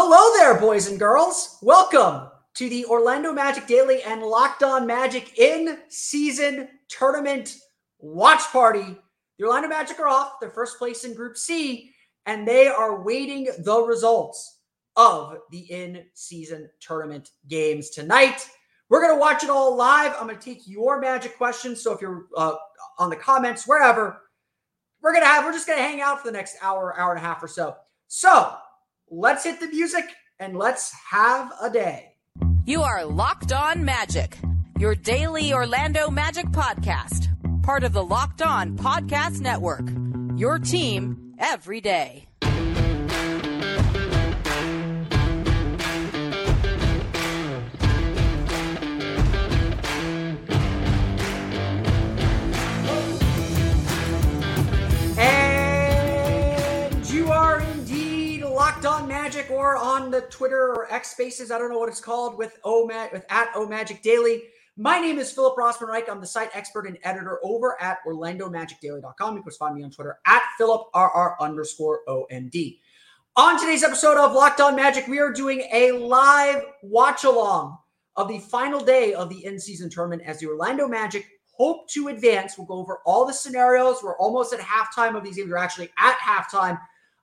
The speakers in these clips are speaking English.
Hello there, boys and girls. Welcome to the Orlando Magic Daily and Locked On Magic in season tournament watch party. The Orlando Magic are off their first place in Group C, and they are waiting the results of the in season tournament games tonight. We're going to watch it all live. I'm going to take your magic questions. So if you're uh, on the comments, wherever, we're going to have, we're just going to hang out for the next hour, hour and a half or so. So let's hit the music and let's have a day. You are Locked On Magic, your daily Orlando Magic podcast, part of the Locked On Podcast Network. Your team every day. Magic or on the Twitter or X Spaces. I don't know what it's called with O with at O Magic Daily. My name is Philip Rossman Reich. I'm the site expert and editor over at OrlandoMagicDaily.com. You can find me on Twitter at PhilipRR underscore OMD. On today's episode of Locked On Magic, we are doing a live watch along of the final day of the in season tournament as the Orlando Magic hope to advance. We'll go over all the scenarios. We're almost at halftime of these games. We're actually at halftime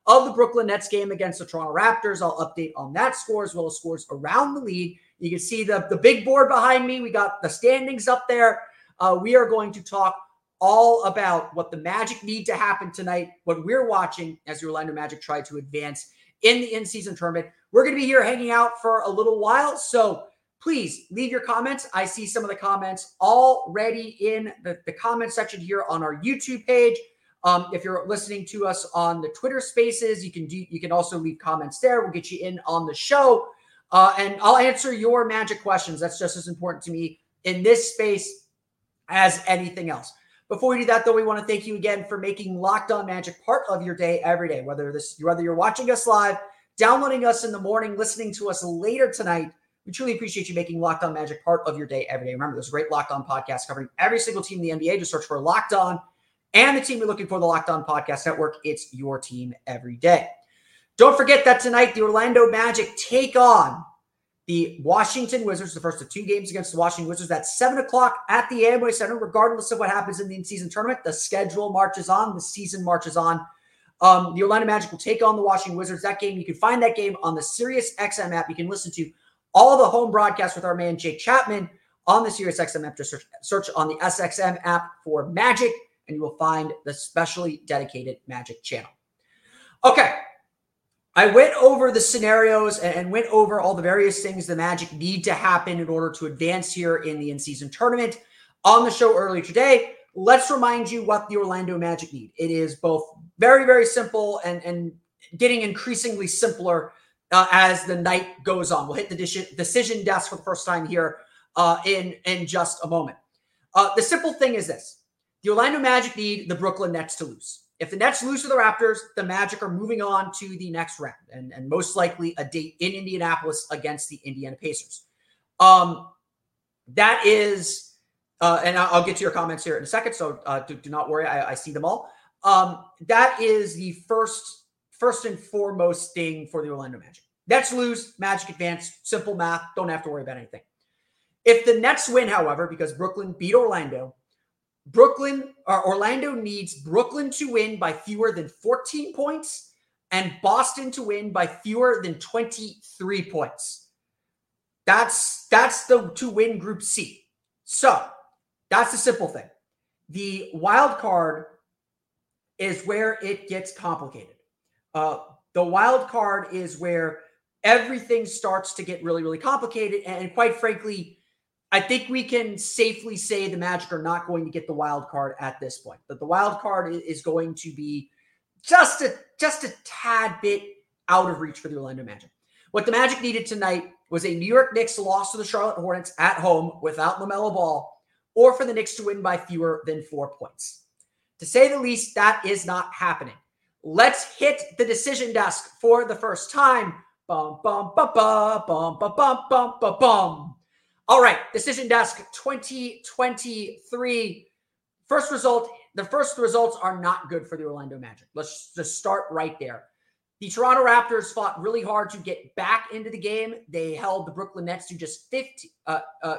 of the Brooklyn Nets game against the Toronto Raptors. I'll update on that score as well as scores around the league. You can see the, the big board behind me. We got the standings up there. Uh, we are going to talk all about what the Magic need to happen tonight, what we're watching as the Orlando Magic try to advance in the in season tournament. We're going to be here hanging out for a little while. So please leave your comments. I see some of the comments already in the, the comment section here on our YouTube page. Um, if you're listening to us on the Twitter Spaces, you can do. You can also leave comments there. We'll get you in on the show, uh, and I'll answer your magic questions. That's just as important to me in this space as anything else. Before we do that, though, we want to thank you again for making Locked On Magic part of your day every day. Whether this, whether you're watching us live, downloading us in the morning, listening to us later tonight. We truly appreciate you making Locked On Magic part of your day every day. Remember, there's a great Locked On podcast covering every single team in the NBA. Just search for Locked On and the team you're looking for, the Locked On Podcast Network. It's your team every day. Don't forget that tonight, the Orlando Magic take on the Washington Wizards, the first of two games against the Washington Wizards. That's 7 o'clock at the Amway Center, regardless of what happens in the in-season tournament. The schedule marches on, the season marches on. Um, the Orlando Magic will take on the Washington Wizards. That game, you can find that game on the Sirius XM app. You can listen to all the home broadcasts with our man Jake Chapman on the Sirius XM app. Just search, search on the SXM app for Magic, and you will find the specially dedicated Magic channel. Okay. I went over the scenarios and went over all the various things the Magic need to happen in order to advance here in the in season tournament on the show earlier today. Let's remind you what the Orlando Magic need. It is both very, very simple and, and getting increasingly simpler uh, as the night goes on. We'll hit the decision desk for the first time here uh, in, in just a moment. Uh, the simple thing is this the Orlando Magic need the Brooklyn Nets to lose. If the Nets lose to the Raptors, the Magic are moving on to the next round and, and most likely a date in Indianapolis against the Indiana Pacers. Um, that is, uh, and I'll get to your comments here in a second, so uh, do, do, not worry, I, I see them all. Um, that is the first, first and foremost thing for the Orlando Magic. Nets lose, Magic advance, simple math, don't have to worry about anything. If the Nets win, however, because Brooklyn beat Orlando, Brooklyn or Orlando needs Brooklyn to win by fewer than 14 points and Boston to win by fewer than 23 points. That's that's the to win group C. So, that's the simple thing. The wild card is where it gets complicated. Uh, the wild card is where everything starts to get really, really complicated. And quite frankly, I think we can safely say the Magic are not going to get the wild card at this point. That the wild card is going to be just a just a tad bit out of reach for the Orlando Magic. What the Magic needed tonight was a New York Knicks loss to the Charlotte Hornets at home without LaMelo Ball, or for the Knicks to win by fewer than four points. To say the least, that is not happening. Let's hit the decision desk for the first time. Bum, bum, ba, ba, bum, ba, bum, bum, ba, bum. All right, decision desk 2023. First result, the first results are not good for the Orlando Magic. Let's just start right there. The Toronto Raptors fought really hard to get back into the game. They held the Brooklyn Nets to just 50. Uh, uh,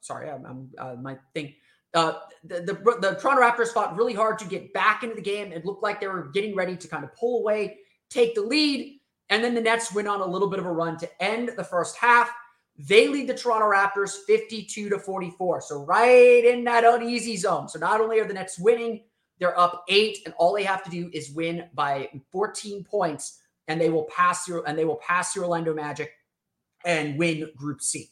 sorry, I'm, I'm uh, my thing. Uh, the, the, the Toronto Raptors fought really hard to get back into the game. It looked like they were getting ready to kind of pull away, take the lead, and then the Nets went on a little bit of a run to end the first half. They lead the Toronto Raptors 52 to 44. So right in that uneasy zone. So not only are the Nets winning, they're up eight, and all they have to do is win by 14 points, and they will pass through and they will pass through Orlando Magic and win Group C.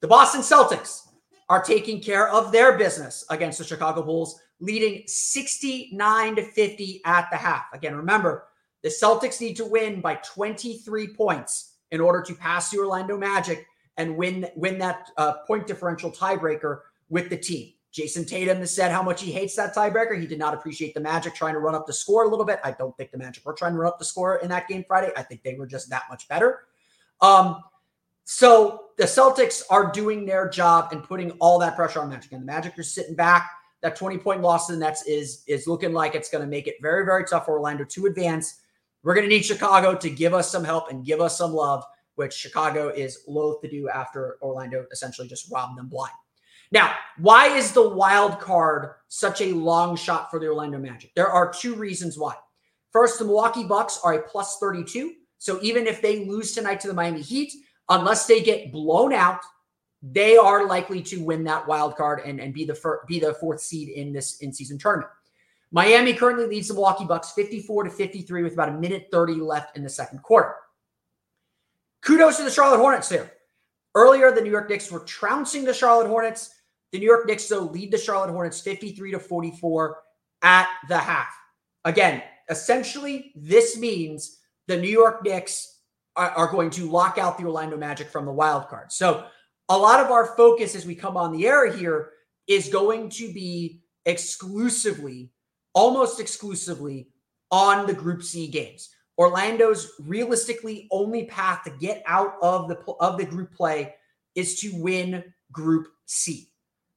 The Boston Celtics are taking care of their business against the Chicago Bulls, leading 69 to 50 at the half. Again, remember, the Celtics need to win by 23 points in order to pass the Orlando Magic and win win that uh, point differential tiebreaker with the team. Jayson Tatum has said how much he hates that tiebreaker. He did not appreciate the Magic trying to run up the score a little bit. I don't think the Magic were trying to run up the score in that game Friday. I think they were just that much better. Um, so the Celtics are doing their job and putting all that pressure on Magic. And the Magic are sitting back. That 20 point loss to the Nets is is looking like it's going to make it very, very tough for Orlando to advance. We're going to need Chicago to give us some help and give us some love, which Chicago is loath to do after Orlando essentially just robbed them blind. Now, why is the wild card such a long shot for the Orlando Magic? There are two reasons why. First, the Milwaukee Bucks are a plus 32. So even if they lose tonight to the Miami Heat, unless they get blown out, they are likely to win that wild card and, and be the fir- be the fourth seed in this in season tournament. Miami currently leads the Milwaukee Bucks 54 to 53 with about a minute 30 left in the second quarter. Kudos to the Charlotte Hornets there. Earlier, the New York Knicks were trouncing the Charlotte Hornets. The New York Knicks, though, lead the Charlotte Hornets 53 to 44 at the half. Again, essentially, this means the New York Knicks are, are going to lock out the Orlando Magic from the wild card. So, a lot of our focus as we come on the air here is going to be exclusively, almost exclusively, on the Group C games. Orlando's realistically only path to get out of the of the group play is to win Group C.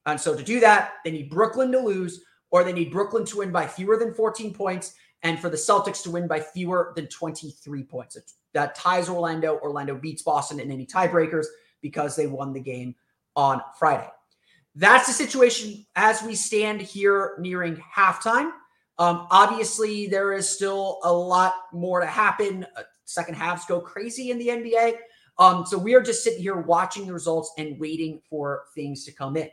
And so to do that, they need Brooklyn to lose, or they need Brooklyn to win by fewer than 14 points, and for the Celtics to win by fewer than 23 points. That ties Orlando. Orlando beats Boston in any tiebreakers because they won the game on Friday. That's the situation as we stand here nearing halftime. Um, obviously, there is still a lot more to happen. Uh, second halves go crazy in the NBA. Um, so we are just sitting here watching the results and waiting for things to come in.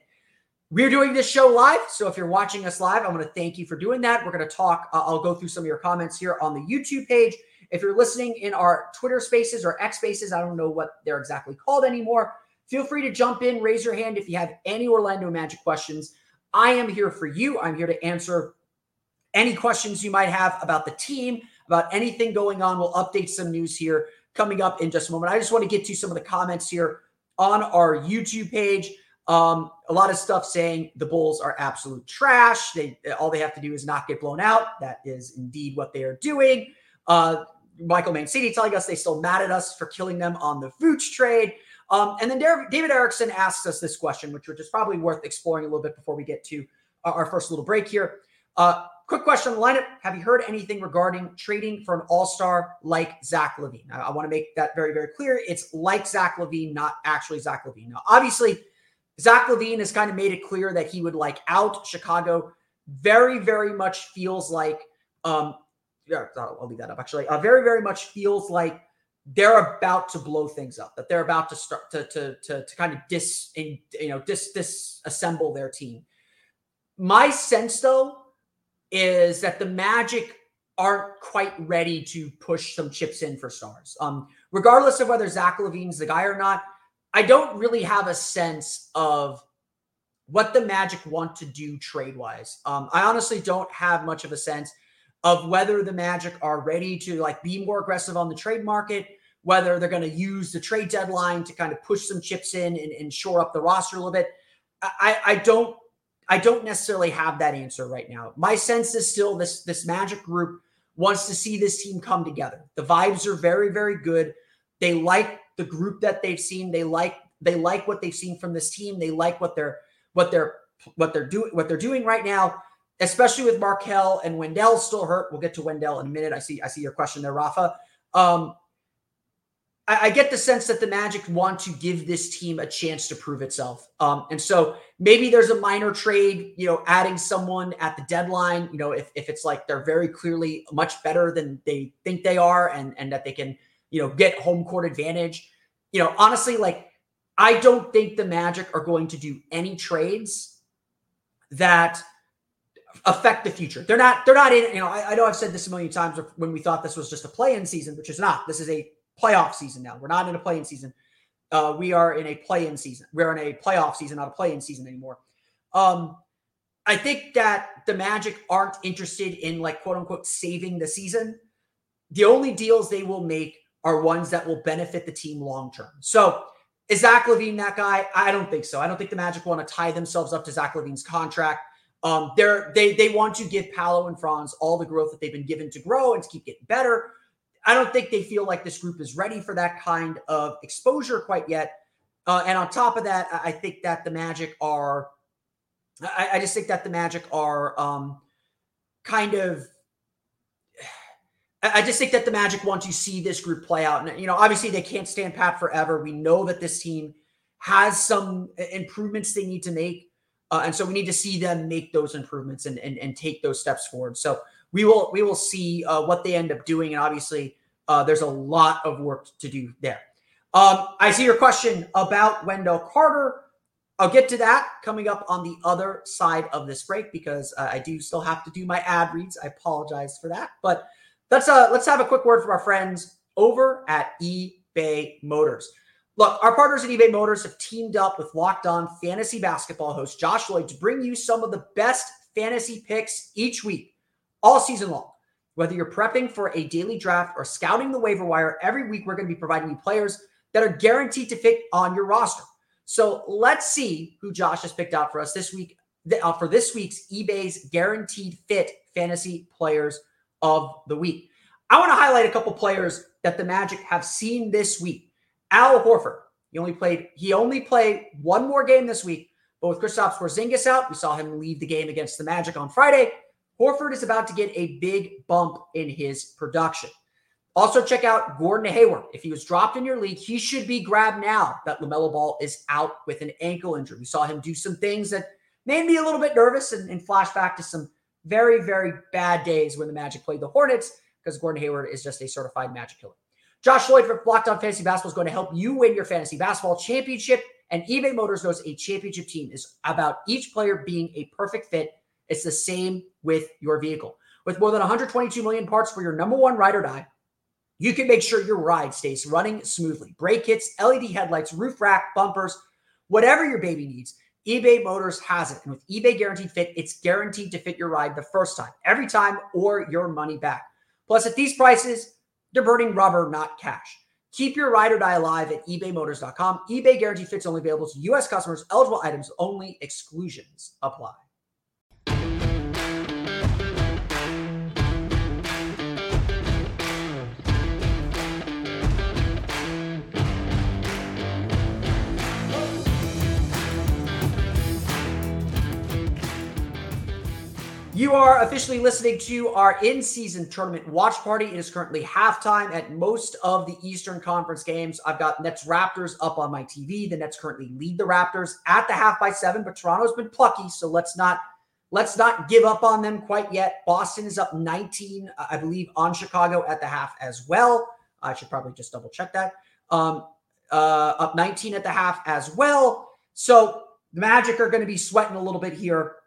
We're doing this show live. So if you're watching us live, I want to thank you for doing that. We're going to talk. Uh, I'll go through some of your comments here on the YouTube page. If you're listening in our Twitter spaces or X spaces, I don't know what they're exactly called anymore. Feel free to jump in, raise your hand if you have any Orlando Magic questions. I am here for you. I'm here to answer any questions you might have about the team, about anything going on. We'll update some news here coming up in just a moment. I just want to get to some of the comments here on our YouTube page. Um, a lot of stuff saying the Bulls are absolute trash. They all they have to do is not get blown out. That is indeed what they are doing. Uh, Michael Mancini telling us they still mad at us for killing them on the Vooch trade. Um, and then David Erickson asks us this question, which which is probably worth exploring a little bit before we get to our first little break here. Uh, quick question on the lineup: Have you heard anything regarding trading for an all-star like Zach LaVine? I, I want to make that very very clear. It's like Zach LaVine, not actually Zach LaVine. Now, obviously Zach LaVine has kind of made it clear that he would like out Chicago. Very, very much feels like, um, yeah, I'll leave that up actually. Uh, very, very much feels like they're about to blow things up. That they're about to start to to to, to kind of dis you know dis disassemble their team. My sense though is that the Magic aren't quite ready to push some chips in for stars. Um, regardless of whether Zach LaVine's the guy or not I don't really have a sense of what the Magic want to do trade wise. Um, I honestly don't have much of a sense of whether the Magic are ready to like be more aggressive on the trade market, whether they're going to use the trade deadline to kind of push some chips in and, and shore up the roster a little bit. I, I don't I don't necessarily have that answer right now. My sense is still this this Magic group wants to see this team come together. The vibes are very very good. They like the group that they've seen. They like they like what they've seen from this team. They like what they're what they're what they're doing what they're doing right now. especially with Markelle and Wendell still hurt. We'll get to Wendell in a minute. I see. I see your question there, Rafa. Um, I, I, get the sense that the Magic want to give this team a chance to prove itself, um, and so maybe there's a minor trade. You know, adding someone at the deadline. You know, if if it's like they're very clearly much better than they think they are, and and that they can you know get home court advantage. You know, honestly, like I don't think the Magic are going to do any trades that affect the future. They're not. They're not in. You know, I, I know I've said this a million times when we thought this was just a play-in season, which is not. This is a playoff season now. We're not in a play-in season. Uh, we are in a play-in season. We're in a playoff season, not a play-in season anymore. Um, I think that the Magic aren't interested in like quote unquote saving the season. The only deals they will make are ones that will benefit the team long term. So is Zach LaVine that guy? I don't think so. I don't think the Magic want to tie themselves up to Zach LaVine's contract. Um, they're they they want to give Paolo and Franz all the growth that they've been given to grow and to keep getting better. I don't think they feel like this group is ready for that kind of exposure quite yet. Uh, and on top of that, I think that the Magic are, I, I just think that the Magic are um, kind of I just think that the Magic want to see this group play out. And, you know, obviously they can't stand pat forever. We know that this team has some improvements they need to make. Uh, and so we need to see them make those improvements and, and, and take those steps forward. So we will we will see uh, what they end up doing. And obviously, uh, there's a lot of work to do there. Um, I see your question about Wendell Carter. I'll get to that coming up on the other side of this break because uh, I do still have to do my ad reads. I apologize for that, but Let's uh let's have a quick word from our friends over at eBay Motors. Look, our partners at eBay Motors have teamed up with Locked On Fantasy Basketball host Josh Lloyd to bring you some of the best fantasy picks each week, all season long. Whether you're prepping for a daily draft or scouting the waiver wire, every week we're going to be providing you players that are guaranteed to fit on your roster. So let's see who Josh has picked out for us this week uh, for this week's eBay's guaranteed fit fantasy players of the week. I want to highlight a couple players that the Magic have seen this week. Al Horford. He only played he only played one more game this week, but with Kristaps Porzingis out, we saw him leave the game against the Magic on Friday. Horford is about to get a big bump in his production. Also, check out Gordon Hayward. If he was dropped in your league, he should be grabbed now that LaMelo Ball is out with an ankle injury. We saw him do some things that made me a little bit nervous and, and flashback to some very, very bad days when the Magic played the Hornets because Gordon Hayward is just a certified Magic killer. Josh Lloyd for Locked On Fantasy Basketball is going to help you win your fantasy basketball championship. And eBay Motors knows a championship team is about each player being a perfect fit. It's the same with your vehicle. With more than 122 million parts for your number one ride or die, you can make sure your ride stays running smoothly. Brake kits, LED headlights, roof rack, bumpers, whatever your baby needs eBay Motors has it. And with eBay Guaranteed Fit, it's guaranteed to fit your ride the first time, every time, or your money back. Plus, at these prices, they're burning rubber, not cash. Keep your ride or die alive at ebaymotors.com. eBay Guaranteed Fit's only available to U.S. customers, eligible items only, exclusions apply. You are officially listening to our in season tournament watch party. It is currently halftime at most of the Eastern Conference games. I've got Nets Raptors up on my TV. The Nets currently lead the Raptors at the half by seven, but Toronto's been plucky. So let's not let's not give up on them quite yet. Boston is up 19, I believe, on Chicago at the half as well. I should probably just double check that. Um, uh, up 19 at the half as well. So the Magic are going to be sweating a little bit here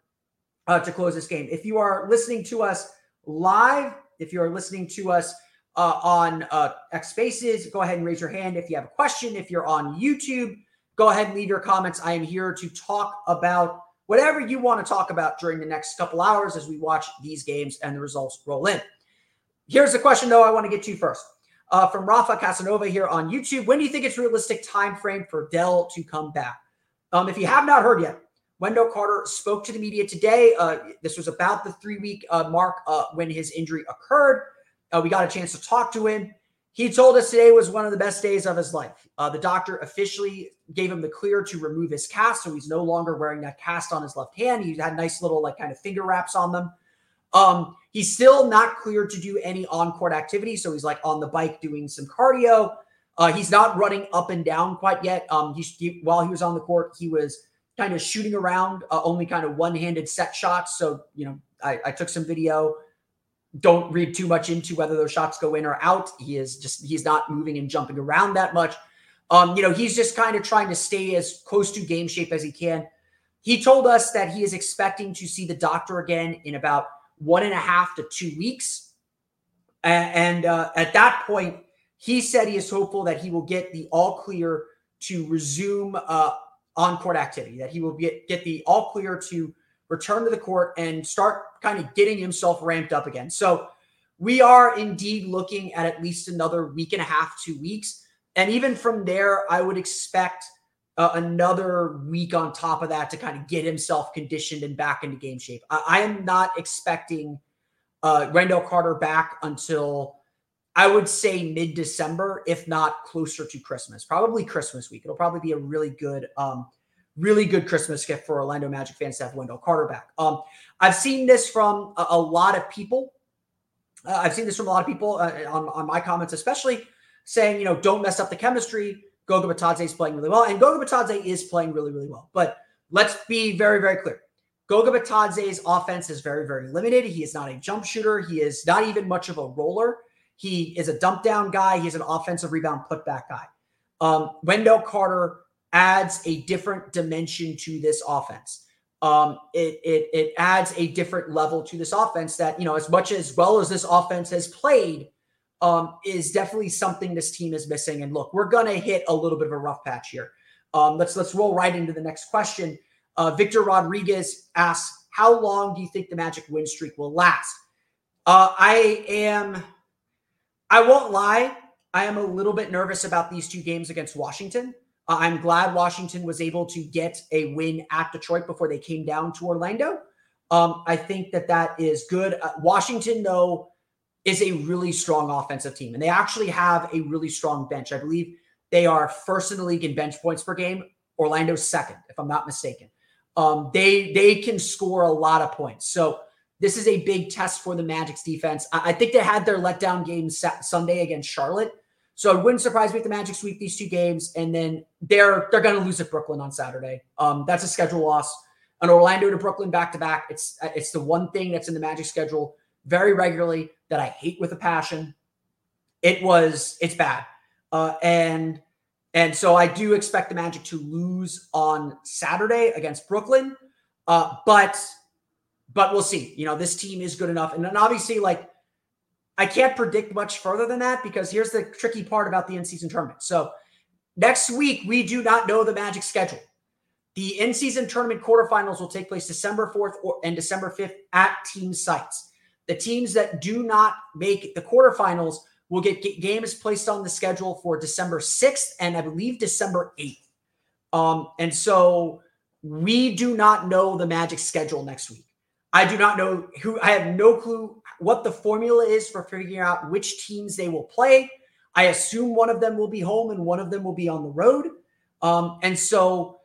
uh, to close this game. If you are listening to us live, if you are listening to us uh, on uh, X Spaces, go ahead and raise your hand if you have a question. If you're on YouTube, go ahead and leave your comments. I am here to talk about whatever you want to talk about during the next couple hours as we watch these games and the results roll in. Here's the question, though, I want to get to first. Uh, from Rafa Casanova here on YouTube. When do you think it's realistic time frame for Dell to come back? Um, if you have not heard yet, Wendell Carter spoke to the media today. Uh, this was about the three week uh, mark uh, when his injury occurred. Uh, we got a chance to talk to him. he told us today was one of the best days of his life. Uh, the doctor officially gave him the clear to remove his cast, so he's no longer wearing that cast on his left hand. He had nice little like kind of finger wraps on them. Um, he's still not cleared to do any on-court activity, so he's like on the bike doing some cardio. Uh, he's not running up and down quite yet. Um, he, while he was on the court, he was kind of shooting around, uh, only kind of one-handed set shots. So you know, I, I took some video don't read too much into whether those shots go in or out. He is just he's not moving and jumping around that much. Um, you know, he's just kind of trying to stay as close to game shape as he can. He told us that he is expecting to see the doctor again in about one and a half to two weeks. And, uh, at that point, he said he is hopeful that he will get the all clear to resume uh, on court activity, that he will get, get the all clear to return to the court and start kind of getting himself ramped up again. So we are indeed looking at at least another week and a half, two weeks. And even from there, I would expect uh, another week on top of that to kind of get himself conditioned and back into game shape. I, I am not expecting uh, Wendell Carter back until I would say mid December, if not closer to Christmas, probably Christmas week. It'll probably be a really good um, really good Christmas gift for Orlando Magic fans to have Wendell Carter back. Um, I've seen this from a, a lot of people. Uh, I've seen this from a lot of people uh, on, on my comments, especially saying, you know, don't mess up the chemistry. Goga Bitadze is playing really well. And Goga Bitadze is playing really, really well. But let's be very, very clear. Goga Bitadze's offense is very, very limited. He is not a jump shooter. He is not even much of a roller. He is a dump down guy. He's an offensive rebound putback guy. Um, Wendell Carter adds a different dimension to this offense. Um, it, it it adds a different level to this offense that you know as much as well as this offense has played um, is definitely something this team is missing. And look, we're gonna hit a little bit of a rough patch here. Um, let's let's roll right into the next question. Uh, Victor Rodriguez asks, "How long do you think the Magic win streak will last?" Uh, I am, I won't lie, I am a little bit nervous about these two games against Washington. Uh, I'm glad Washington was able to get a win at Detroit before they came down to Orlando. Um, I think that that is good. Uh, Washington, though, is a really strong offensive team, and they actually have a really strong bench. I believe they are first in the league in bench points per game. Orlando's second, if I'm not mistaken. Um, they they can score a lot of points. So this is a big test for the Magic's defense. I, I think they had their letdown game Sunday against Charlotte. So it wouldn't surprise me if the Magic sweep these two games, and then they're they're going to lose at Brooklyn on Saturday. Um, that's a schedule loss. An Orlando to Brooklyn back to back. It's it's the one thing that's in the Magic schedule very regularly that I hate with a passion. It was it's bad, uh, and and so I do expect the Magic to lose on Saturday against Brooklyn, uh, but but we'll see. You know, this team is good enough, and then obviously like I can't predict much further than that because here's the tricky part about the in season tournament. So next week, we do not know the Magic schedule. The in season tournament quarterfinals will take place December 4th and December 5th at team sites. The teams that do not make the quarterfinals will get games placed on the schedule for December 6th and I believe December 8th. Um, and so we do not know the Magic schedule next week. I do not know who, I have no clue what the formula is for figuring out which teams they will play. I assume one of them will be home and one of them will be on the road. Um, and so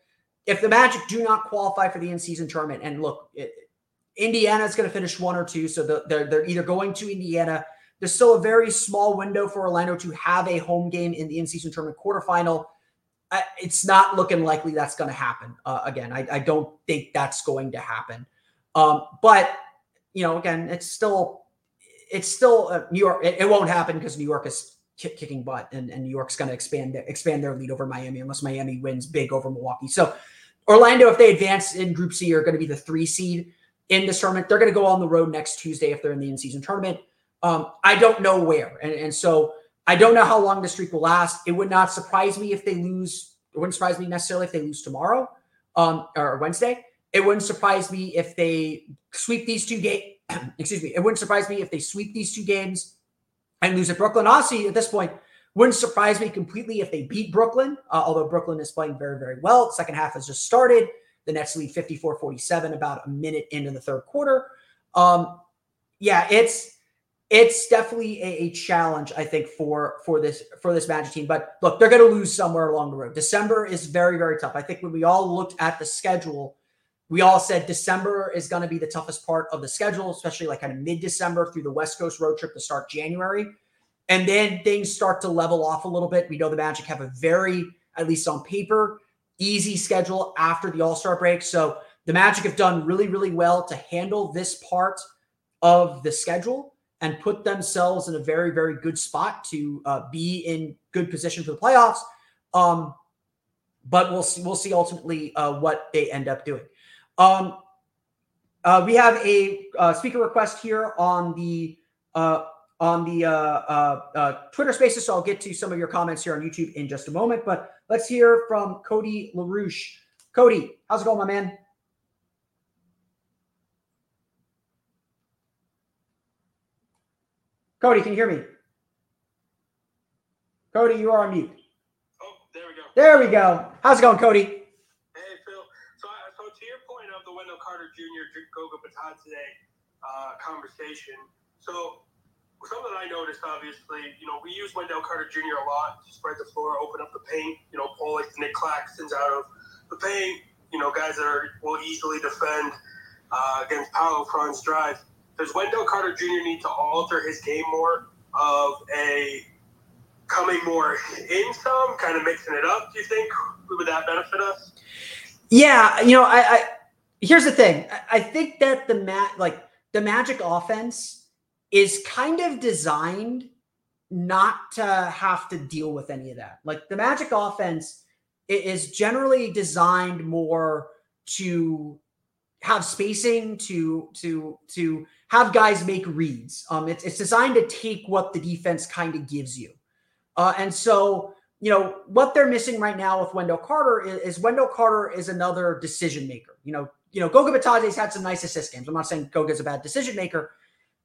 if the Magic do not qualify for the in season tournament, and look, it, Indiana is going to finish one or two. So the, they're, they're either going to Indiana. There's still a very small window for Orlando to have a home game in the in season tournament quarterfinal. it's not looking likely that's going to happen. Uh, again, I, I, don't think that's going to happen. Um, but you know, again, it's still it's still uh, New York. It, it, won't happen because New York is kick, kicking butt, and, and New York's going to expand expand their lead over Miami unless Miami wins big over Milwaukee. So Orlando, if they advance in Group C, are going to be the three seed in this tournament. They're going to go on the road next Tuesday if they're in the in-season tournament. Um, I don't know where, and, and so I don't know how long the streak will last. It would not surprise me if they lose. It wouldn't surprise me necessarily if they lose tomorrow um, or Wednesday. It wouldn't surprise me if they sweep these two games. excuse me. It wouldn't surprise me if they sweep these two games and lose at Brooklyn. Honestly, at this point, wouldn't surprise me completely if they beat Brooklyn, uh, although Brooklyn is playing very, very well. Second half has just started. The Nets lead 54 47 about a minute into the third quarter. Um, yeah, it's it's definitely a, a, challenge, I think, for for this for this Magic team. But look, they're going to lose somewhere along the road. December is very very tough. I think when we all looked at the schedule, we all said December is going to be the toughest part of the schedule, especially like kind of mid December through the West Coast road trip to start January, and then things start to level off a little bit. We know the Magic have a very, at least on paper, easy schedule after the All Star break. So the Magic have done really really well to handle this part of the schedule and put themselves in a very, very good spot to uh, be in good position for the playoffs. Um, but we'll see. We'll see ultimately uh, what they end up doing. Um, uh, we have a uh, speaker request here on the uh, on the uh, Twitter Spaces, so I'll get to some of your comments here on YouTube in just a moment. But let's hear from Cody Larouche. Cody, how's it going, my man? Cody, can you hear me? Cody, you are on mute. Oh, there we go. There we go. How's it going, Cody? Hey, Phil. So, so to your point of the Wendell Carter Jr. Goga Bitadze uh, conversation, so something I noticed, obviously, you know, we use Wendell Carter Jr. a lot to spread the floor, open up the paint, you know, pull like Nic Claxtons out of the paint, you know, guys that are, will easily defend uh, against Paolo Franz drive does Wendell Carter Jr. need to alter his game more of a coming more in some, kind of mixing it up? Do you think would that benefit us? Yeah, you know, I, I here's the thing. I think that the mat like the Magic offense is kind of designed not to have to deal with any of that. Like the Magic offense is generally designed more to have spacing to to to have guys make reads. Um, it's it's designed to take what the defense kind of gives you, uh, and so you know what they're missing right now with Wendell Carter is, is Wendell Carter is another decision maker. You know, you know Goga Bitadze's had some nice assist games. I'm not saying Goga's a bad decision maker,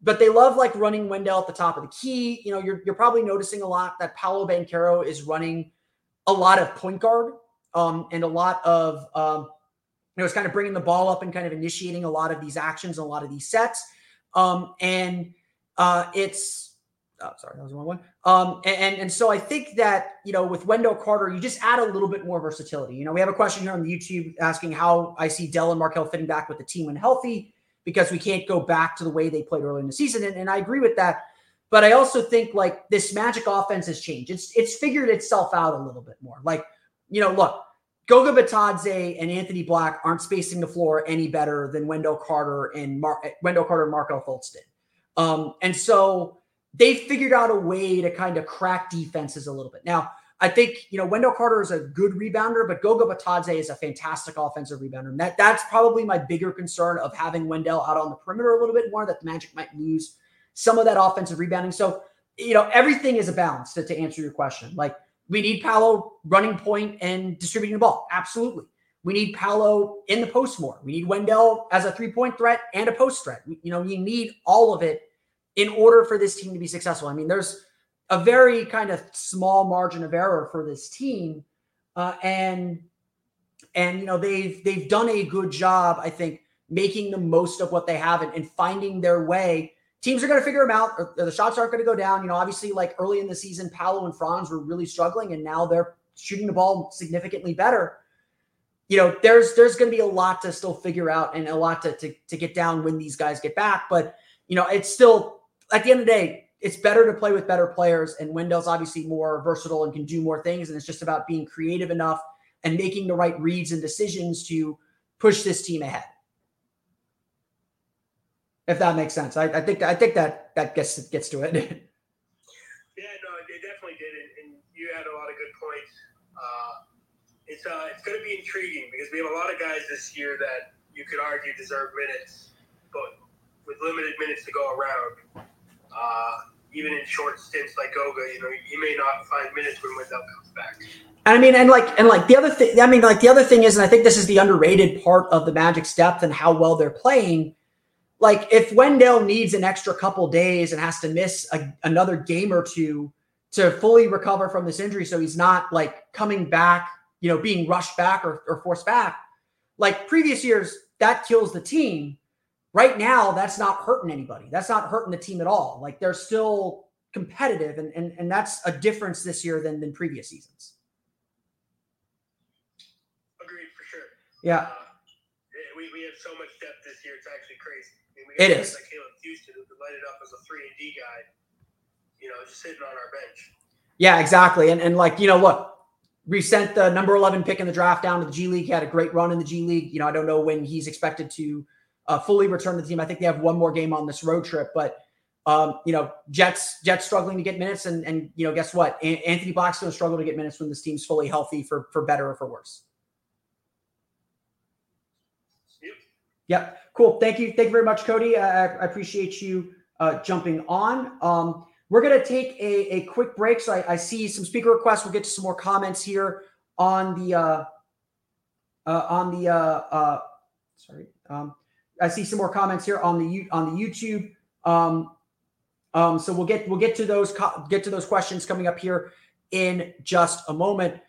but they love like running Wendell at the top of the key. You know, you're you're probably noticing a lot that Paolo Banchero is running a lot of point guard um, and a lot of um, you know, it's kind of bringing the ball up and kind of initiating a lot of these actions, and a lot of these sets. Um, and uh, it's oh, sorry, that was the wrong one. Um, and and so I think that you know with Wendell Carter, you just add a little bit more versatility. You know, we have a question here on the YouTube asking how I see Dell and Markelle fitting back with the team when healthy because we can't go back to the way they played early in the season, and, and I agree with that. But I also think like this Magic offense has changed. It's it's figured itself out a little bit more. Like you know, look, Goga Bitadze and Anthony Black aren't spacing the floor any better than Wendell Carter and Mar- Wendell Carter and Markelle Fultz did. Um, and so they figured out a way to kind of crack defenses a little bit. Now, I think you know Wendell Carter is a good rebounder, but Goga Bitadze is a fantastic offensive rebounder. And that that's probably my bigger concern of having Wendell out on the perimeter a little bit more. That the Magic might lose some of that offensive rebounding. So you know everything is a balance to, to answer your question. Like we need Paolo running point and distributing the ball. Absolutely. We need Paolo in the post more. We need Wendell as a three point threat and a post threat. You know, you need all of it in order for this team to be successful. I mean, there's a very kind of small margin of error for this team, uh, and and you know they've they've done a good job, I think, making the most of what they have and, and finding their way teams are going to figure them out. the shots aren't going to go down. You know, obviously, like early in the season, Paolo and Franz were really struggling, and now they're shooting the ball significantly better. You know, there's there's going to be a lot to still figure out and a lot to, to to get down when these guys get back. But you know, it's still at the end of the day, it's better to play with better players. And Wendell's obviously more versatile and can do more things. And it's just about being creative enough and making the right reads and decisions to push this team ahead if that makes sense. I, I think I think that that gets gets to it. yeah, no, it definitely did, and you had a lot of good points. Uh, it's uh, it's going to be intriguing because we have a lot of guys this year that you could argue deserve minutes, but with limited minutes to go around, uh, even in short stints like Oga, you know, you may not find minutes when Wendell comes back. And I mean, and like, and like the other thing, I mean, like the other thing is, and I think this is the underrated part of the Magic's depth and how well they're playing like if Wendell needs an extra couple days and has to miss a, another game or two to fully recover from this injury, so he's not like coming back, you know, being rushed back or, or forced back, like previous years, that kills the team. Right now that's not hurting anybody. That's not hurting the team at all. Like they're still competitive, and and, and that's a difference this year than than previous seasons. Agreed for sure. Yeah. Uh, we, we have so much depth this year; it's actually crazy. I mean, we It guys. Like Caleb Houstan, who could light it up as a three and D guy. You know, just sitting on our bench. Yeah, exactly. And and like, you know, look, we sent the number 11 pick in the draft down to the G League. He had a great run in the G League. You know, I don't know when he's expected to uh, fully return the team. I think they have one more game on this road trip, but um, you know, Jets Jets struggling to get minutes, and and you know, guess what? A- Anthony Black's going to struggle to get minutes when this team's fully healthy, for for better or for worse. Yep. Yep. Cool. Thank you. Thank you very much, Cody. I, I appreciate you uh, jumping on. Um, we're going to take a, a quick break. So I, I see some speaker requests. We'll get to some more comments here on the uh, uh, on the uh, uh, sorry. Um, I see some more comments here on the on the YouTube. Um, um, so we'll get we'll get to those get to those questions coming up here in just a moment.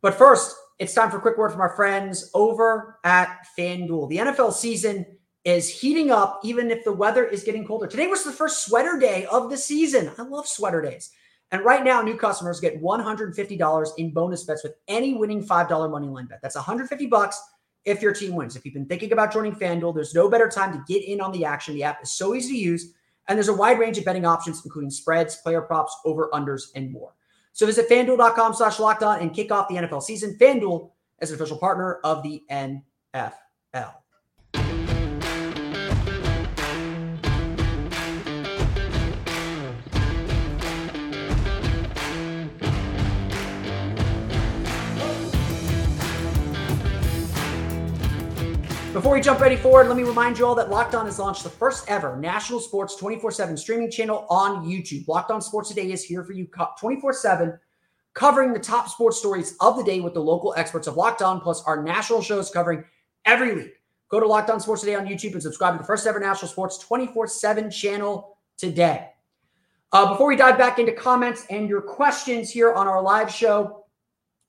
But first, it's time for a quick word from our friends over at FanDuel. The NFL season is heating up, even if the weather is getting colder. Today was the first sweater day of the season. I love sweater days. And right now, new customers get $150 in bonus bets with any winning $5 money line bet. That's 150 bucks if your team wins. If you've been thinking about joining FanDuel, there's no better time to get in on the action. The app is so easy to use, and there's a wide range of betting options, including spreads, player props, over unders, and more. So visit fanduel.com slash locked on and kick off the NFL season. FanDuel is an official partner of the NFL. Before we jump ready forward, let me remind you all that Locked On has launched the first ever national sports 24 7 streaming channel on YouTube. Locked On Sports Today is here for you 24 7, covering the top sports stories of the day with the local experts of Locked On, plus our national shows covering every league. Go to Locked On Sports Today on YouTube and subscribe to the first ever national sports 24 7 channel today. Uh, before we dive back into comments and your questions here on our live show,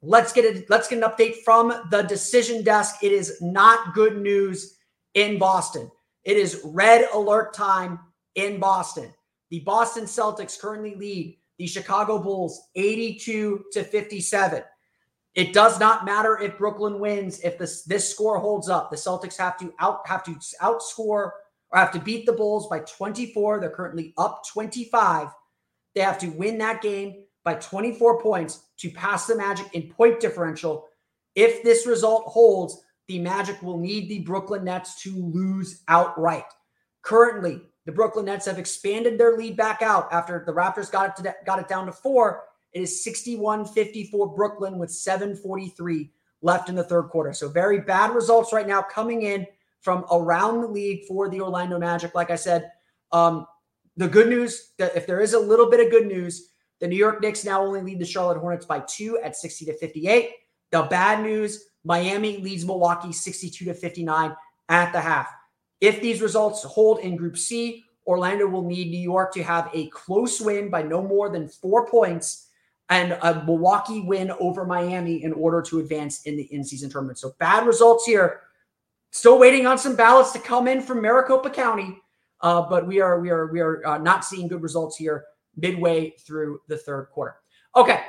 Let's get it. Let's get an update from the decision desk. It is not good news in Boston. It is red alert time in Boston. The Boston Celtics currently lead the Chicago Bulls 82 to 57. It does not matter if Brooklyn wins. If this this score holds up, the Celtics have to out have to outscore or have to beat the Bulls by 24. They're currently up 25. They have to win that game by 24 points to pass the Magic in point differential. If this result holds, the Magic will need the Brooklyn Nets to lose outright. Currently, the Brooklyn Nets have expanded their lead back out after the Raptors got it to, got it down to 4. It is 61-54 Brooklyn with 7:43 left in the third quarter. So very bad results right now coming in from around the league for the Orlando Magic. Like I said, um, the good news that if there is a little bit of good news, the New York Knicks now only lead the Charlotte Hornets by two at 60 to 58. The bad news Miami leads Milwaukee 62 to 59 at the half. If these results hold in Group C, Orlando will need New York to have a close win by no more than four points and a Milwaukee win over Miami in order to advance in the in season tournament. So bad results here. Still waiting on some ballots to come in from Maricopa County, uh, but we are we are we are uh, not seeing good results here midway through the third quarter. Okay,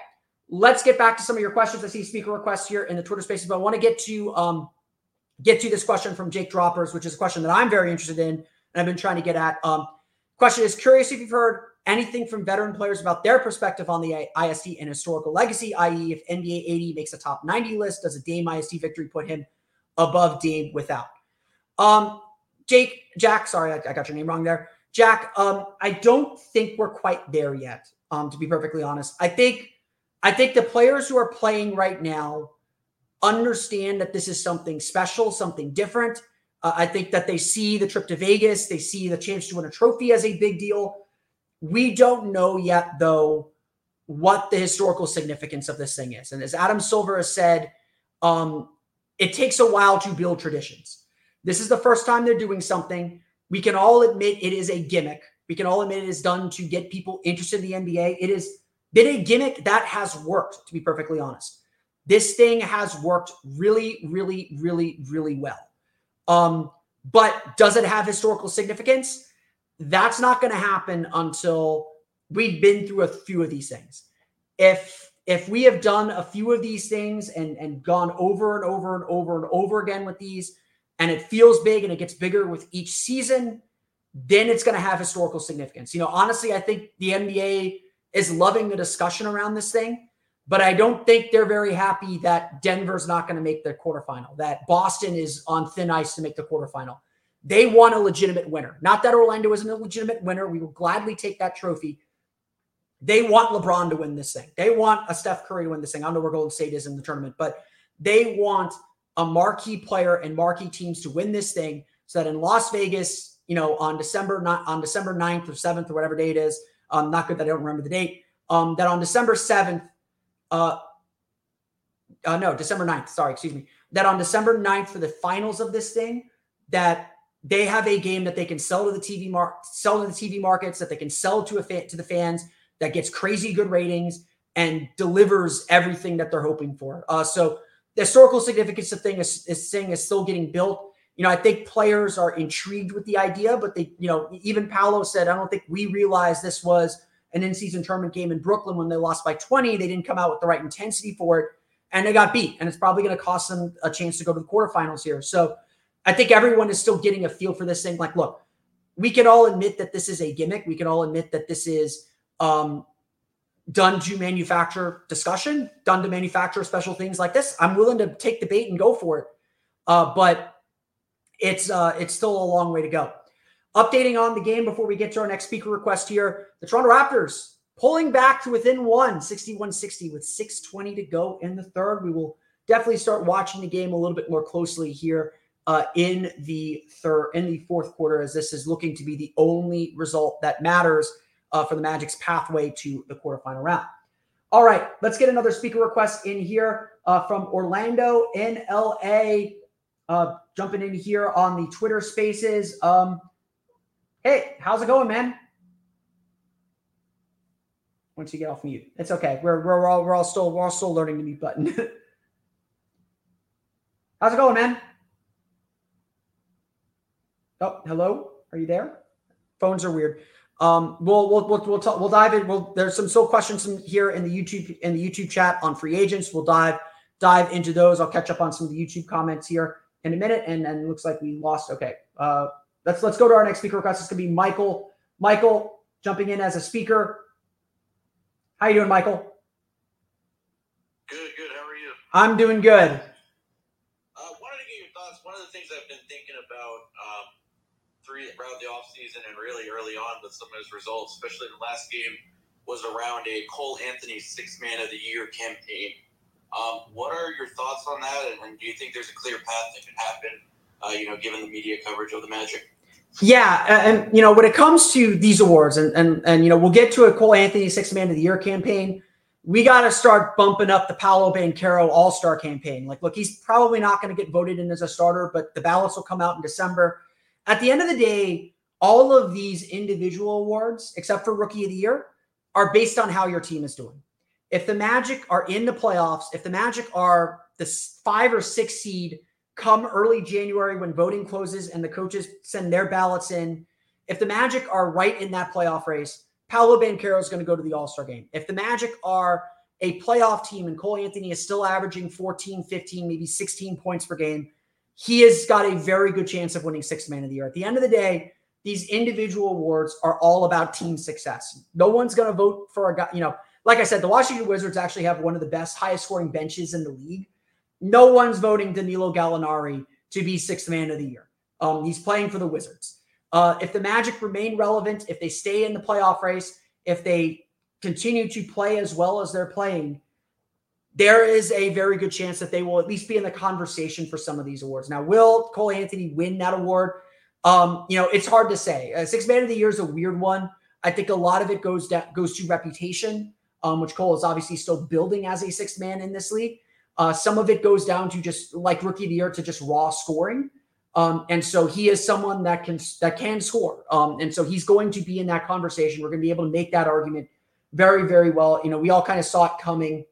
let's get back to some of your questions. I see speaker requests here in the Twitter spaces, but I want to get to um, get to this question from Jake Droppers, which is a question that I'm very interested in and I've been trying to get at. Um, question is curious if you've heard anything from veteran players about their perspective on the IST and historical legacy, i.e., if NBA 80 makes a top 90 list, does a Dame IST victory put him above Dame without? Um, Jake, Jack, sorry, I, I got your name wrong there. Jack, um, I don't think we're quite there yet. Um, to be perfectly honest, I think I think the players who are playing right now understand that this is something special, something different. Uh, I think that they see the trip to Vegas, they see the chance to win a trophy as a big deal. We don't know yet, though, what the historical significance of this thing is. And as Adam Silver has said, um, it takes a while to build traditions. This is the first time they're doing something. We can all admit it is a gimmick. We can all admit it is done to get people interested in the NBA. It has been a gimmick that has worked, to be perfectly honest. This thing has worked really, really, really, really well. Um, But does it have historical significance? That's not going to happen until we've been through a few of these things. If if we have done a few of these things and and gone over and over and over and over again with these, and it feels big and it gets bigger with each season, then it's going to have historical significance. You know, honestly, I think the NBA is loving the discussion around this thing, but I don't think they're very happy that Denver's not going to make the quarterfinal, that Boston is on thin ice to make the quarterfinal. They want a legitimate winner. Not that Orlando isn't a legitimate winner. We will gladly take that trophy. They want LeBron to win this thing. They want a Steph Curry to win this thing. I don't know where Golden State is in the tournament, but they want a marquee player and marquee teams to win this thing so that in Las Vegas, you know, on December not on December 9th or 7th or whatever day it is, um, not good that I don't remember the date, um, that on December 7th, uh, uh, no, December 9th, sorry, excuse me, that on December 9th for the finals of this thing, that they have a game that they can sell to the TV mark, sell to the TV markets, that they can sell to a fan, to the fans, that gets crazy good ratings and delivers everything that they're hoping for. Uh, so the historical significance of thing is, is thing is still getting built. You know, I think players are intrigued with the idea, but they, you know, even Paolo said, I don't think we realized this was an in-season tournament game in Brooklyn when they lost by 20. They didn't come out with the right intensity for it, and they got beat. And it's probably going to cost them a chance to go to the quarterfinals here. So I think everyone is still getting a feel for this thing. Like, look, we can all admit that this is a gimmick. We can all admit that this is um, done to manufacture discussion, done to manufacture special things like this. I'm willing to take the bait and go for it. Uh, but it's uh, it's still a long way to go. Updating on the game before we get to our next speaker request here. The Toronto Raptors pulling back to within one, 61-60 with 620 to go in the third. We will definitely start watching the game a little bit more closely here uh, in the third in the fourth quarter as this is looking to be the only result that matters uh, for the Magic's pathway to the quarterfinal round. All right, let's get another speaker request in here uh, from Orlando in LA. Uh, jumping in here on the Twitter Spaces. Um, hey, how's it going, man? Once you get off mute, it's okay. We're we're all we're all still we're all still learning the mute button. how's it going, man? Oh, hello. Are you there? Phones are weird. Um, we'll we'll we'll we'll, talk, we'll dive in. We'll, there's some still questions here in the YouTube in the YouTube chat on free agents. We'll dive dive into those. I'll catch up on some of the YouTube comments here in a minute. And then looks like we lost. Okay, uh, let's let's go to our next speaker request. It's gonna be Michael. Michael jumping in as a speaker. How you doing, Michael? Good, good. How are you? I'm doing good. Uh, wanted to get your thoughts. One of the things I've been thinking about. Um, throughout the offseason and really early on with some of his results, especially the last game, was around a Cole Anthony Six Man of the Year campaign. Um, what are your thoughts on that? And, do you think there's a clear path that could happen, uh, you know, given the media coverage of the Magic? Yeah, and you know, when it comes to these awards, and and and you know, we'll get to a Cole Anthony Six Man of the Year campaign. We got to start bumping up the Paolo Banchero All Star campaign. Like, look, he's probably not going to get voted in as a starter, but the ballots will come out in December at the end of the day, all of these individual awards, except for rookie of the year, are based on how your team is doing. If the Magic are in the playoffs, if the Magic are the five or six seed come early January when voting closes and the coaches send their ballots in, if the Magic are right in that playoff race, Paolo Banchero is going to go to the All Star game. If the Magic are a playoff team and Cole Anthony is still averaging 14, 15, maybe 16 points per game, he has got a very good chance of winning sixth man of the year. At the end of the day, these individual awards are all about team success. No one's going to vote for a guy, you know, like I said, the Washington Wizards actually have one of the best highest scoring benches in the league. No one's voting Danilo Gallinari to be sixth man of the year. Um, he's playing for the Wizards. Uh, if the Magic remain relevant, if they stay in the playoff race, if they continue to play as well as they're playing, there is a very good chance that they will at least be in the conversation for some of these awards. Now, will Cole Anthony win that award? Um, you know, it's hard to say. Uh, six man of the year is a weird one. I think a lot of it goes down, goes to reputation, um, which Cole is obviously still building as a sixth man in this league. Uh, some of it goes down to just like rookie of the year to just raw scoring. Um, and so he is someone that can that can score. Um, and so he's going to be in that conversation. We're going to be able to make that argument very, very well. You know, we all kind of saw it coming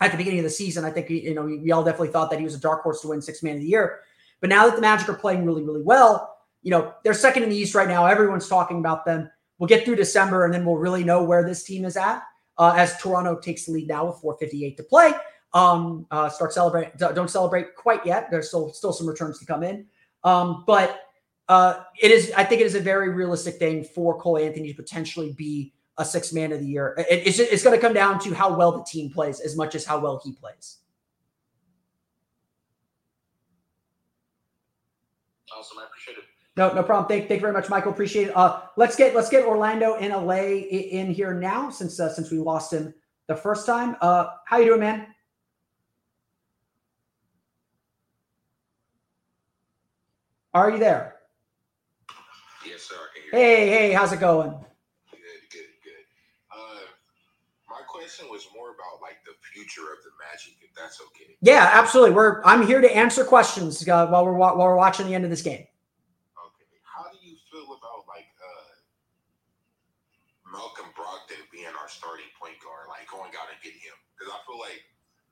at the beginning of the season, I think you know we, all definitely thought that he was a dark horse to win six man of the year. But now that the Magic are playing really, really well, you know, they're second in the East right now. Everyone's talking about them. We'll get through December and then we'll really know where this team is at uh, as Toronto takes the lead now with 458 to play. Um, uh, start celebrate. Don't celebrate quite yet. There's still still some returns to come in. Um, but uh, it is. I think it is a very realistic thing for Cole Anthony to potentially be a six man of the year. It, it's it's going to come down to how well the team plays as much as how well he plays. Awesome. I appreciate it. No, no problem. Thank, thank you very much, Michael. Appreciate it. Uh, let's get let's get Orlando and LA in here now since uh, since we lost him the first time. Uh, how you doing, man? Are you there? Yes, sir. Hey, hey, how's it going? Good, good, good. Uh, my question was more about like the future of the Magic, if that's okay. Yeah, absolutely. We're I'm here to answer questions uh, while we're while we're watching the end of this game. Okay. How do you feel about like uh, Malcolm Brogdon being our starting point guard, like going out and getting him? Because I feel like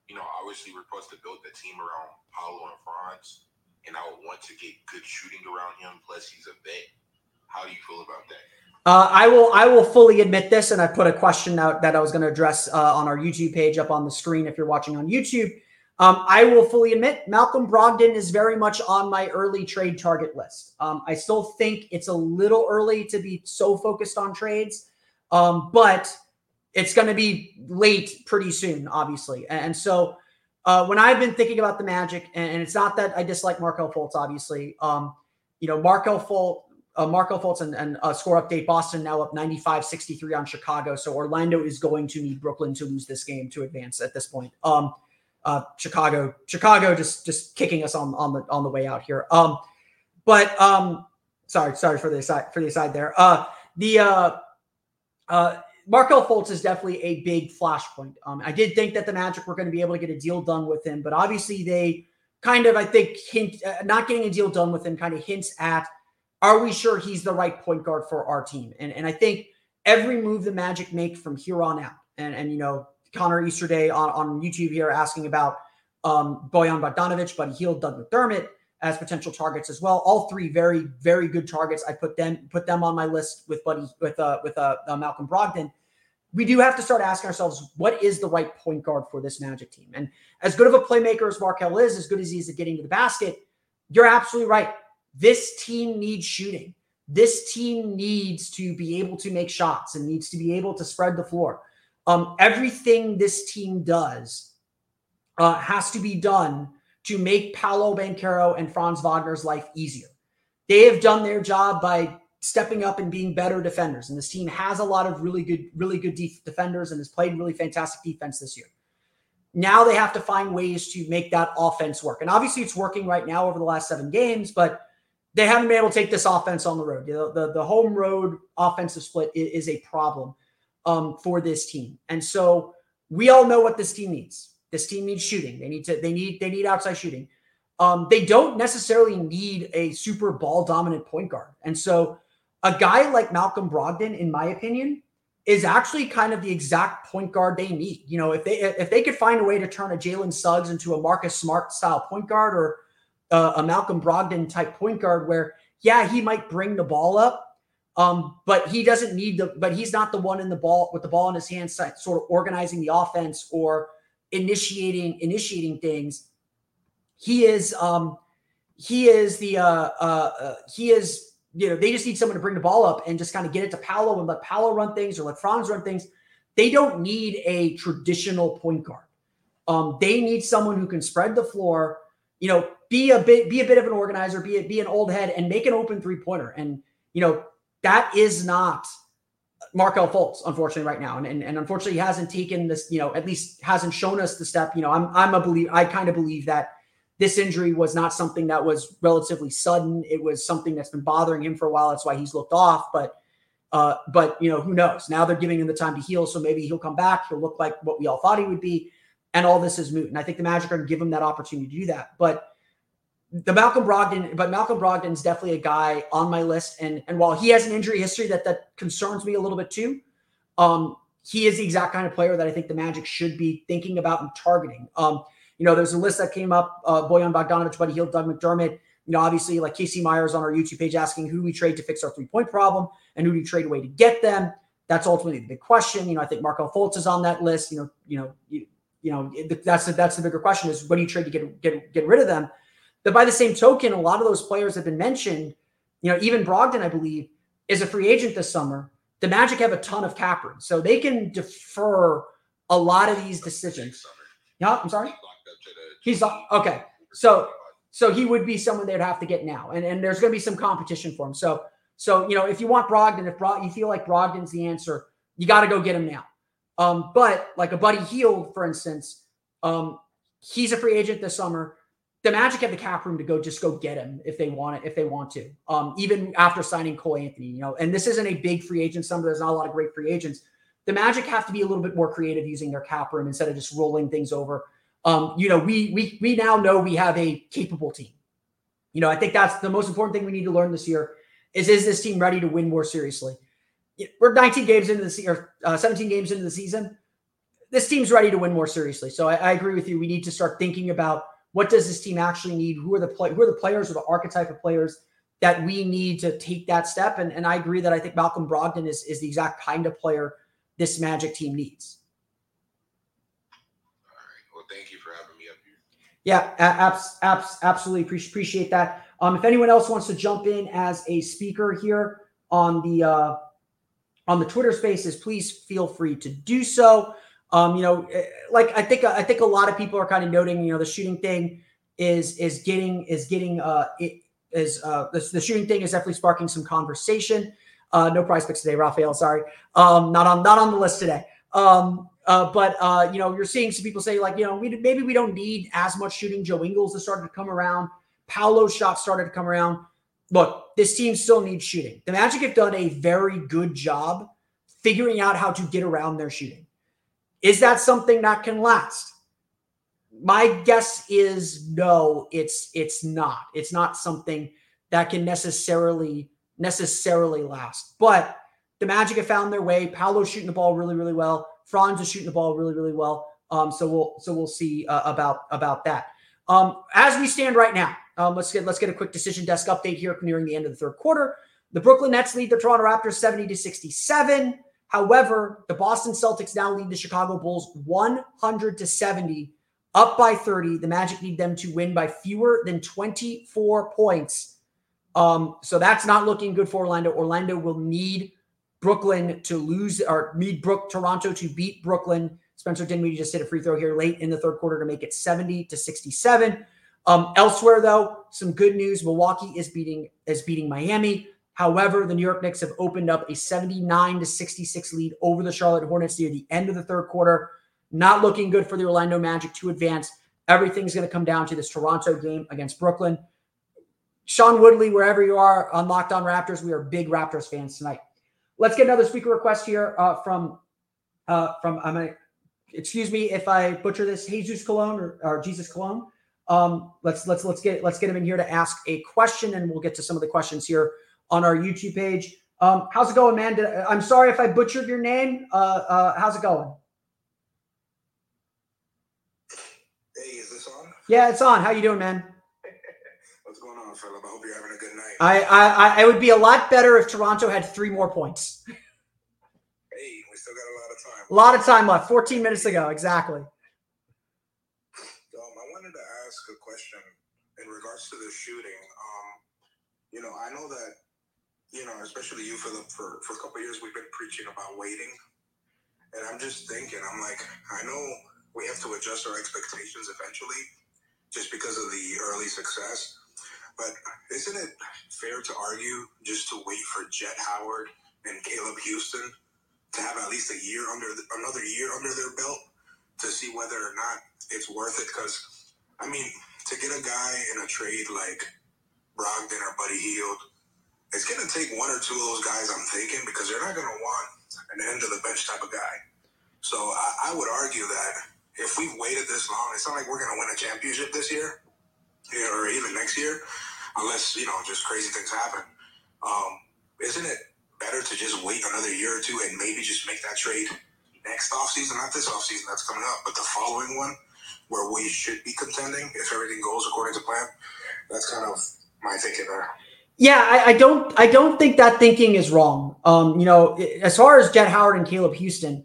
you know, obviously we're supposed to build the team around Paolo and Franz and I would want to get good shooting around him. Plus, he's a vet. How do you feel about that? Uh, I will. I will fully admit this, and I put a question out that I was going to address uh, on our YouTube page up on the screen. If you're watching on YouTube, um, I will fully admit Malcolm Brogdon is very much on my early trade target list. Um, I still think it's a little early to be so focused on trades, um, but it's going to be late pretty soon, obviously, and so uh, when I've been thinking about the Magic, and, it's not that I dislike Markelle Fultz, obviously. Um, you know, Markelle Fultz, uh, Markelle Fultz and, and uh, score update Boston now up 95 63 on Chicago. So Orlando is going to need Brooklyn to lose this game to advance at this point. Um, uh, Chicago, Chicago just just kicking us on on the on the way out here. Um, but um, sorry, sorry for the aside for the aside there. Uh, the uh, uh, Markelle Fultz is definitely a big flashpoint. Um, I did think that the Magic were going to be able to get a deal done with him, but obviously they kind of, I think, hint uh, not getting a deal done with him kind of hints at, are we sure he's the right point guard for our team? And and I think every move the Magic make from here on out, and and you know Connor Easterday on on YouTube here asking about um, Bojan Bogdanovic, Buddy Hield, Doug McDermott as potential targets as well. All three very, very good targets. I put them put them on my list with Buddy with uh with uh, uh, Malcolm Brogdon. We do have to start asking ourselves what is the right point guard for this Magic team. And as good of a playmaker as Markelle is, as good as he is at getting to the basket, you're absolutely right. This team needs shooting. This team needs to be able to make shots and needs to be able to spread the floor. Um, everything this team does uh, has to be done to make Paolo Banchero and Franz Wagner's life easier. They have done their job by stepping up and being better defenders. And this team has a lot of really good, really good def- defenders and has played really fantastic defense this year. Now they have to find ways to make that offense work. And obviously it's working right now over the last seven games, but they haven't been able to take this offense on the road. You know, the, the home road offensive split is, is a problem um, for this team. And so we all know what this team needs. This team needs shooting. They need to. They need. They need outside shooting. Um, they don't necessarily need a super ball dominant point guard. And so, a guy like Malcolm Brogdon, in my opinion, is actually kind of the exact point guard they need. You know, if they if they could find a way to turn a Jalen Suggs into a Marcus Smart style point guard or uh, a Malcolm Brogdon type point guard, where yeah, he might bring the ball up, um, but he doesn't need the. But he's not the one in the ball with the ball in his hands, sort of organizing the offense or initiating initiating things. He is um he is the uh, uh, uh he is you know they just need someone to bring the ball up and just kind of get it to Paolo and let Paolo run things or let Franz run things. They don't need a traditional point guard. Um, they need someone who can spread the floor, you know, be a bit be a bit of an organizer, be a, be an old head, and make an open three pointer. And you know that is not Markelle Fultz, unfortunately, right now, and, and and unfortunately, he hasn't taken this. You know, at least hasn't shown us the step. You know, I'm I'm a believe. I kind of believe that this injury was not something that was relatively sudden. It was something that's been bothering him for a while. That's why he's looked off. But uh, but you know, who knows? Now they're giving him the time to heal, so maybe he'll come back. He'll look like what we all thought he would be, and all this is moot. And I think the Magic are going to give him that opportunity to do that. But the Malcolm Brogdon, but Malcolm Brogdon's definitely a guy on my list. And and while he has an injury history that that concerns me a little bit too, um, he is the exact kind of player that I think the Magic should be thinking about and targeting. Um, you know, there's a list that came up: uh, Bojan Bogdanovic, Buddy Hield, Doug McDermott. You know, obviously, like Casey Myers on our YouTube page asking who do we trade to fix our three point problem and who do we trade away to get them. That's ultimately the big question. You know, I think Markelle Fultz is on that list. You know, you know, you, you know, that's the, that's the bigger question is what do you trade to get get get rid of them? But by the same token, a lot of those players have been mentioned. You know, even Brogdon, I believe, is a free agent this summer. The Magic have a ton of cap room, so they can defer a lot of these decisions. Yeah, I'm sorry. He's okay. So so he would be someone they'd have to get now, and and there's going to be some competition for him. So so you know if you want Brogdon, if Brog, you feel like Brogdon's the answer, you got to go get him now. Um, but like a Buddy Hield, for instance, um, he's a free agent this summer. The Magic have the cap room to go just go get him if they want it, if they want to. Um, even after signing Cole Anthony, you know, and this isn't a big free agent summer. There's not a lot of great free agents. The Magic have to be a little bit more creative using their cap room instead of just rolling things over. Um, you know, we we we now know we have a capable team. You know, I think that's the most important thing we need to learn this year is is this team ready to win more seriously? we're 19 games into the season, or uh, 17 games into the season. This team's ready to win more seriously. So I, I, agree with you. We need to start thinking about what does this team actually need? Who are the play, who are the players or the archetype of players that we need to take that step? And, and I agree that I think Malcolm Brogdon is, is the exact kind of player this Magic team needs. All right. Well, thank you for having me up here. Yeah, abs, abs, absolutely appreciate that. Um, if anyone else wants to jump in as a speaker here on the uh, on the Twitter Spaces, please feel free to do so. Um, you know, eh, like I think I think a lot of people are kind of noting, you know, the shooting thing is is getting is getting uh it is uh the, the shooting thing is definitely sparking some conversation. Uh, no PrizePicks today, Raphael. Sorry, um, not on not on the list today. Um, uh, but uh, you know, you're seeing some people say like, you know, we maybe we don't need as much shooting. Joe Ingles has started to come around. Paolo's shot started to come around look, this team still needs shooting. The Magic have done a very good job figuring out how to get around their shooting. Is that something that can last? My guess is no, it's it's not. It's not something that can necessarily necessarily last. But the Magic have found their way. Paolo's shooting the ball really, really well. Franz is shooting the ball really, really well. Um, so we'll so we'll see uh, about about that. Um, as we stand right now, um, let's get let's get a quick decision desk update here nearing the end of the third quarter. The Brooklyn Nets lead the Toronto Raptors 70 to 67. However, the Boston Celtics now lead the Chicago Bulls 100 to 70, up by 30. The Magic need them to win by fewer than 24 points. Um, so that's not looking good for Orlando. Orlando will need Brooklyn to lose or need Brook Toronto to beat Brooklyn. Spencer Dinwiddie just hit a free throw here late in the third quarter to make it 70 to 67. Um, elsewhere, though, some good news: Milwaukee is beating is beating Miami. However, the New York Knicks have opened up a 79 to 66 lead over the Charlotte Hornets near the end of the third quarter. Not looking good for the Orlando Magic to advance. Everything's going to come down to this Toronto game against Brooklyn. Sean Woodley, wherever you are on Locked On Raptors, we are big Raptors fans tonight. Let's get another speaker request here uh, from uh, from I'm mean, excuse me if I butcher this, Jesus Cologne or, or Jesus Cologne. Um, let's let's let's get let's get him in here to ask a question, and we'll get to some of the questions here on our YouTube page. Um, how's it going, man? Did, I'm sorry if I butchered your name. Uh, uh, how's it going? Hey, is this on? Yeah, it's on. How you doing, man? What's going on, Philip? I hope you're having a good night. I, I, I, it would be a lot better if Toronto had three more points. Hey, we still got a lot of time. A lot of time left. 14 minutes ago, exactly. Um, I wanted to ask a question in regards to the shooting, um, you know, I know that, you know, especially you, Philip, for, for a couple years, we've been preaching about waiting. And I'm just thinking, I'm like, I know we have to adjust our expectations eventually just because of the early success. But isn't it fair to argue just to wait for Jett Howard and Caleb Houstan to have at least a year under the, another year under their belt to see whether or not it's worth it? Because I mean, to get a guy in a trade like Brogdon or Buddy Hield, it's going to take one or two of those guys, I'm thinking, because they're not going to want an end of the bench type of guy. So I, I would argue that if we've waited this long, it's not like we're going to win a championship this year or even next year, unless, you know, just crazy things happen. Um, isn't it better to just wait another year or two and maybe just make that trade next offseason? Not this offseason that's coming up, but the following one where we should be contending if everything goes according to plan. That's kind of my thinking there. Yeah, I, I, don't. I don't think that thinking is wrong. Um, you know, as far as Jett Howard and Caleb Houstan,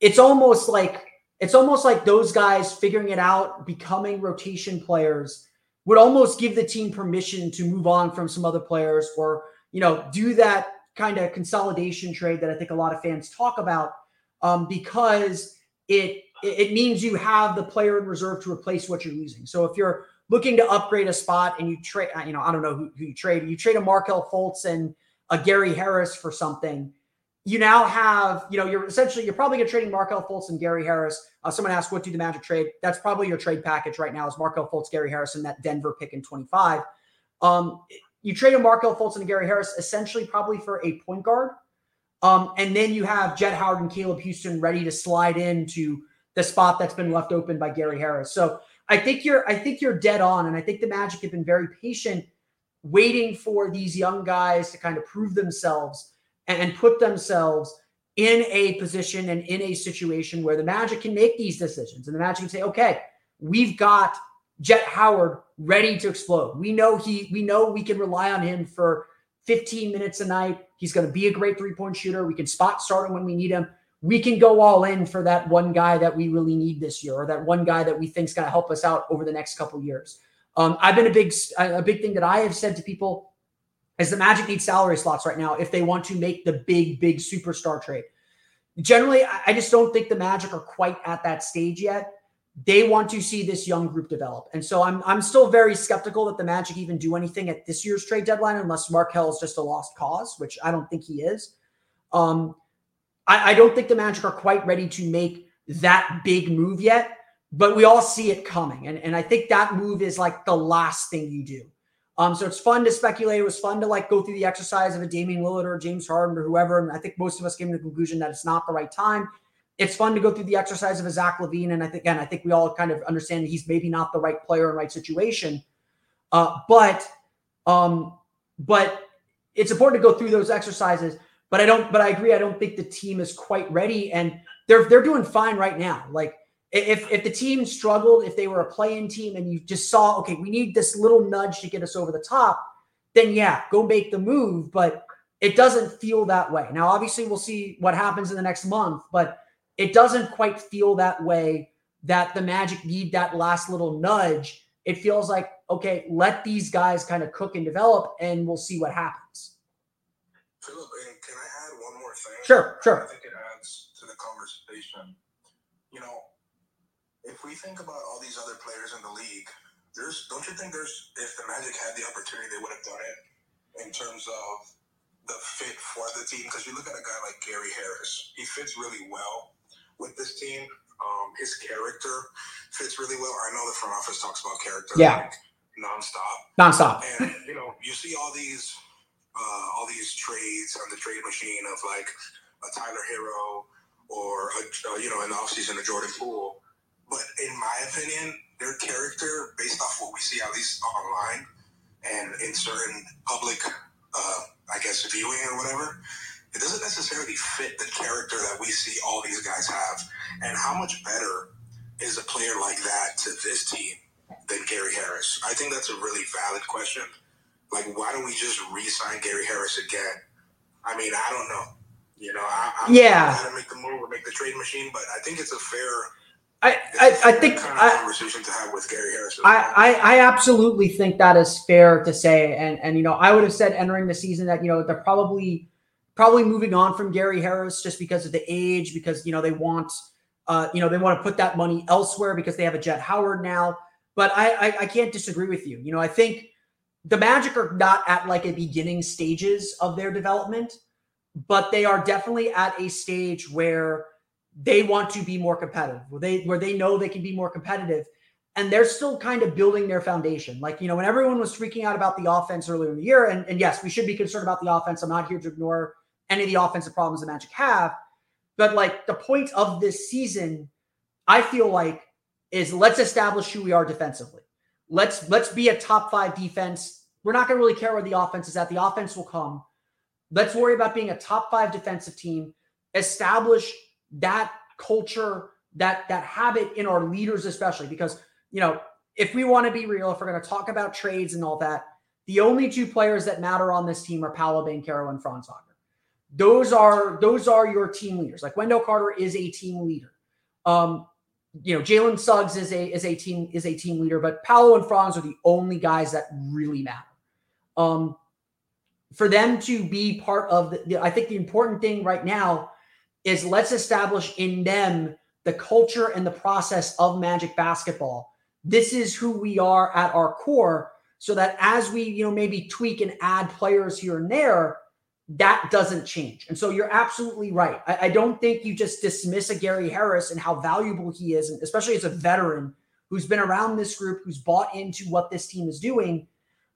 it's almost like it's almost like those guys figuring it out, becoming rotation players, would almost give the team permission to move on from some other players, or you know, do that kind of consolidation trade that I think a lot of fans talk about, um, because it it means you have the player in reserve to replace what you're losing. So if you're looking to upgrade a spot and you trade, you know, I don't know who, who you trade, you trade a Markelle Fultz and a Gary Harris for something. You now have, you know, you're essentially you're probably to trading Markelle Fultz and Gary Harris. Uh, someone asked, "What do the Magic trade?" That's probably your trade package right now is Markelle Fultz, Gary Harris, and that Denver pick in 25. Um, you trade a Markelle Fultz and a Gary Harris essentially probably for a point guard, um, and then you have Jett Howard and Caleb Houstan ready to slide into the spot that's been left open by Gary Harris. So I think you're I think you're dead on, and I think the Magic have been very patient, waiting for these young guys to kind of prove themselves and, and put themselves in a position and in a situation where the Magic can make these decisions, and the Magic can say, okay, we've got Jett Howard ready to explode. We know he we know we can rely on him for 15 minutes a night. He's going to be a great three point shooter. We can spot start him when we need him we can go all in for that one guy that we really need this year, or that one guy that we think is going to help us out over the next couple years. Um, I've been a big a big thing that I have said to people is the Magic needs salary slots right now if they want to make the big big superstar trade. Generally, I just don't think the Magic are quite at that stage yet. They want to see this young group develop, and so I'm I'm still very skeptical that the Magic even do anything at this year's trade deadline unless Markelle is just a lost cause, which I don't think he is. Um, I, I don't think the Magic are quite ready to make that big move yet, but we all see it coming. And, and I think that move is like the last thing you do. Um, so it's fun to speculate. It was fun to like go through the exercise of a Damian Lillard or James Harden or whoever. And I think most of us came to the conclusion that it's not the right time. It's fun to go through the exercise of a Zach LaVine. And I think, again, I think we all kind of understand he's maybe not the right player in right situation. Uh, but, um, but it's important to go through those exercises but I don't. But I agree. I don't think the team is quite ready, and they're they're doing fine right now. Like if if the team struggled, if they were a play-in team, and you just saw, okay, we need this little nudge to get us over the top, then yeah, go make the move. But it doesn't feel that way. Now, obviously, we'll see what happens in the next month, but it doesn't quite feel that way. That the Magic need that last little nudge. It feels like okay, let these guys kind of cook and develop, and we'll see what happens. Philip, can I add one more thing? Sure, sure. I think it adds to the conversation. You know, if we think about all these other players in the league, there's don't you think there's if the Magic had the opportunity, they would have done it in terms of the fit for the team? Because you look at a guy like Gary Harris, he fits really well with this team. Um, his character fits really well. I know the front office talks about character yeah. like nonstop. Nonstop. And you know, you see all these uh, all these trades on the trade machine of like a Tyler Herro or a, uh, you know in the offseason a Jordan Poole. But in my opinion, their character, based off what we see at least online and in certain public, uh, I guess, viewing or whatever, it doesn't necessarily fit the character that we see all these guys have. And how much better is a player like that to this team than Gary Harris? I think that's a really valid question. Like, why don't we just re-sign Gary Harris again? I mean, I don't know. You know, I, I'm yeah, how to make the move or make the trade machine, but I think it's a fair. I, I, I think kind of I, conversation to have with Gary Harris. I, I, I absolutely think that is fair to say, and and you know, I would have said entering the season that you know they're probably probably moving on from Gary Harris just because of the age, because you know they want, uh, you know, they want to put that money elsewhere because they have a Jett Howard now. But I, I, I can't disagree with you. You know, I think the Magic are not at like a beginning stages of their development, but they are definitely at a stage where they want to be more competitive, where they where they know they can be more competitive. And they're still kind of building their foundation. Like, you know, when everyone was freaking out about the offense earlier in the year, and, and yes, we should be concerned about the offense. I'm not here to ignore any of the offensive problems the Magic have. But like the point of this season, I feel like, is let's establish who we are defensively. Let's let's be a top five defense. We're not going to really care where the offense is at. The offense will come. Let's worry about being a top five defensive team. Establish that culture, that that habit in our leaders, especially because you know if we want to be real, if we're going to talk about trades and all that, the only two players that matter on this team are Paolo Banchero and Franz Wagner. Those are those are your team leaders. Like Wendell Carter is a team leader. Um, you know, Jalen Suggs is a is a team is a team leader, but Paolo and Franz are the only guys that really matter. Um, for them to be part of the, I think the important thing right now is let's establish in them the culture and the process of Magic basketball. This is who we are at our core, so that as we you know maybe tweak and add players here and there, that doesn't change. And so you're absolutely right. I, I, don't think you just dismiss a Gary Harris and how valuable he is, and especially as a veteran who's been around this group, who's bought into what this team is doing.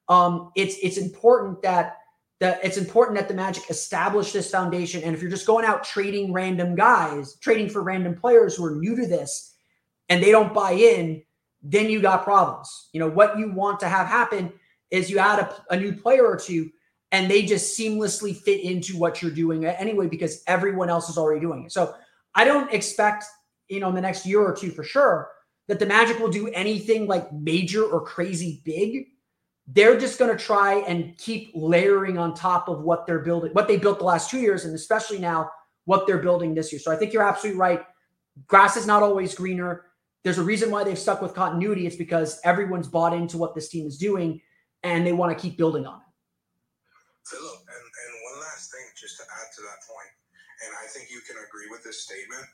Um, it's it's important that that it's important that the Magic establish this foundation. And if you're just going out trading random guys, trading for random players who are new to this, and they don't buy in, then you got problems. You know what you want to have happen is you add a, a new player or two and they just seamlessly fit into what you're doing anyway because everyone else is already doing it. So I don't expect, you know, in the next year or two for sure that the Magic will do anything like major or crazy big. They're just going to try and keep layering on top of what they're building, what they built the last two years, and especially now what they're building this year. So I think you're absolutely right. Grass is not always greener. There's a reason why they've stuck with continuity. It's because everyone's bought into what this team is doing and they want to keep building on it. Philip, and, and one last thing just to add to that point, and I think you can agree with this statement.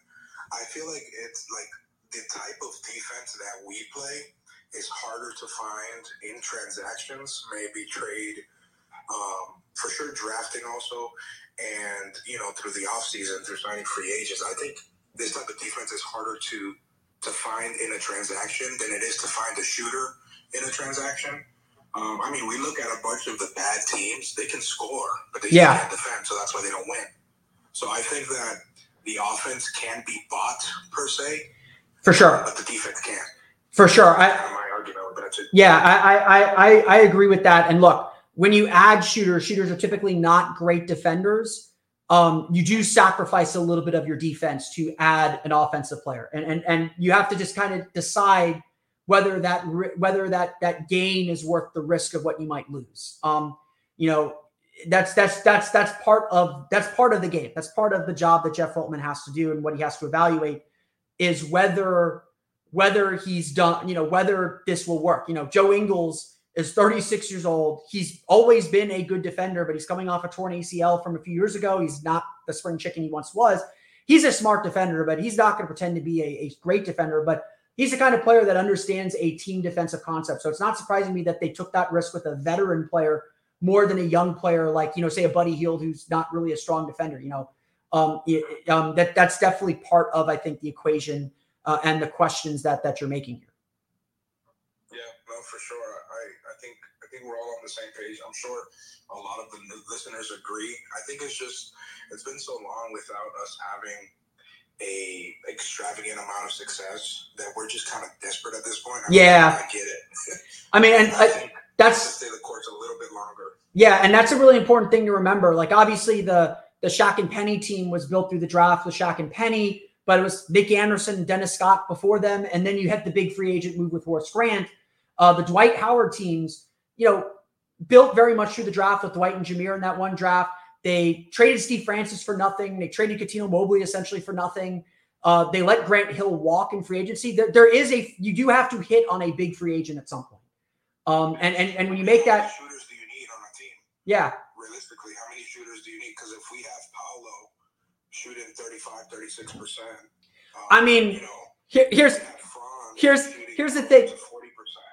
I feel like it's like the type of defense that we play is harder to find in transactions, maybe trade, um, for sure drafting also, and you know through the offseason through signing free agents. I think this type of defense is harder to to find in a transaction than it is to find a shooter in a transaction. Um, I mean, we look at a bunch of the bad teams; they can score, but they yeah. can't defend, so that's why they don't win. So I think that the offense can be bought per se, for sure, but the defense can't. For sure, I, my argument with that. Yeah, I, I I I agree with that. And look, when you add shooters, shooters are typically not great defenders. Um, you do sacrifice a little bit of your defense to add an offensive player, and and and you have to just kind of decide whether that whether that that gain is worth the risk of what you might lose. Um, you know, that's that's that's that's part of that's part of the game. That's part of the job that Jeff Weltman has to do and what he has to evaluate is whether whether he's done, you know, whether this will work. You know, Joe Ingles is 36 years old. He's always been a good defender, but he's coming off a torn ACL from a few years ago. He's not the spring chicken he once was. He's a smart defender, but he's not going to pretend to be a, a great defender. But he's the kind of player that understands a team defensive concept. So it's not surprising me that they took that risk with a veteran player more than a young player like, you know, say a Buddy Hield who's not really a strong defender. You know, um, it, um, that that's definitely part of I think the equation uh, and the questions that that you're making here. Yeah, no, for sure. I I think I think we're all on the same page. I'm sure a lot of the listeners agree. I think it's just it's been so long without us having a extravagant amount of success that we're just kind of desperate at this point. I yeah, I get it. I mean, and I, that's stay the courts a little bit longer. Yeah, and that's a really important thing to remember. Like, obviously, the the Shaq and Penny team was built through the draft with Shaq and Penny, but it was Nick Anderson and Dennis Scott before them, and then you had the big free agent move with Horace Grant. Uh, the Dwight Howard teams, you know, built very much through the draft with Dwight and Jameer in that one draft. They traded Steve Francis for nothing. They traded Cuttino Mobley essentially for nothing. Uh, they let Grant Hill walk in free agency. There, there is a you do have to hit on a big free agent at some point. Um, and and and when you make that, shooters do you need on a team? Yeah. Realistically, how many shooters do you need? Because if we have Paolo shooting 35, 36 percent, um, I mean, you know, here, here's here's here's the thing.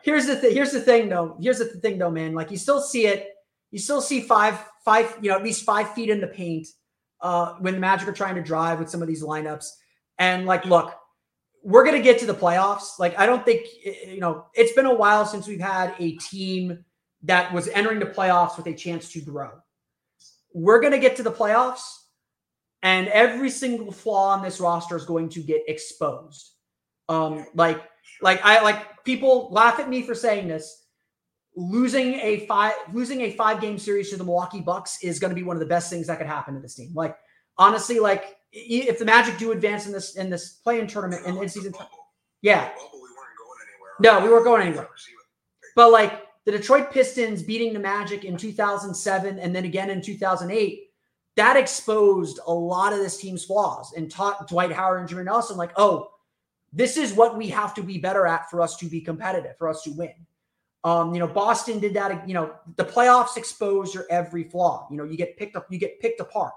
Here's the thing. Here's the thing, though. Here's the thing, though, man. Like you still see it. You still see five five, you know, at least five feet in the paint uh, when the Magic are trying to drive with some of these lineups. And like, look, we're going to get to the playoffs. Like, I don't think, you know, it's been a while since we've had a team that was entering the playoffs with a chance to grow. We're going to get to the playoffs, and every single flaw on this roster is going to get exposed. Um, like, like I like people laugh at me for saying this losing a five losing a five game series to the Milwaukee Bucks is going to be one of the best things that could happen to this team. Like honestly, like if the Magic do advance in this in this play-in tournament and in season, yeah, we weren't going anywhere. No, we weren't going anywhere. But like the Detroit Pistons beating the Magic in 2007 and then again in 2008, that exposed a lot of this team's flaws and taught Dwight Howard and Jameer Nelson, like, oh, this is what we have to be better at for us to be competitive, for us to win. Um, you know, Boston did that. You know, the playoffs expose your every flaw. You know, you get picked up, you get picked apart,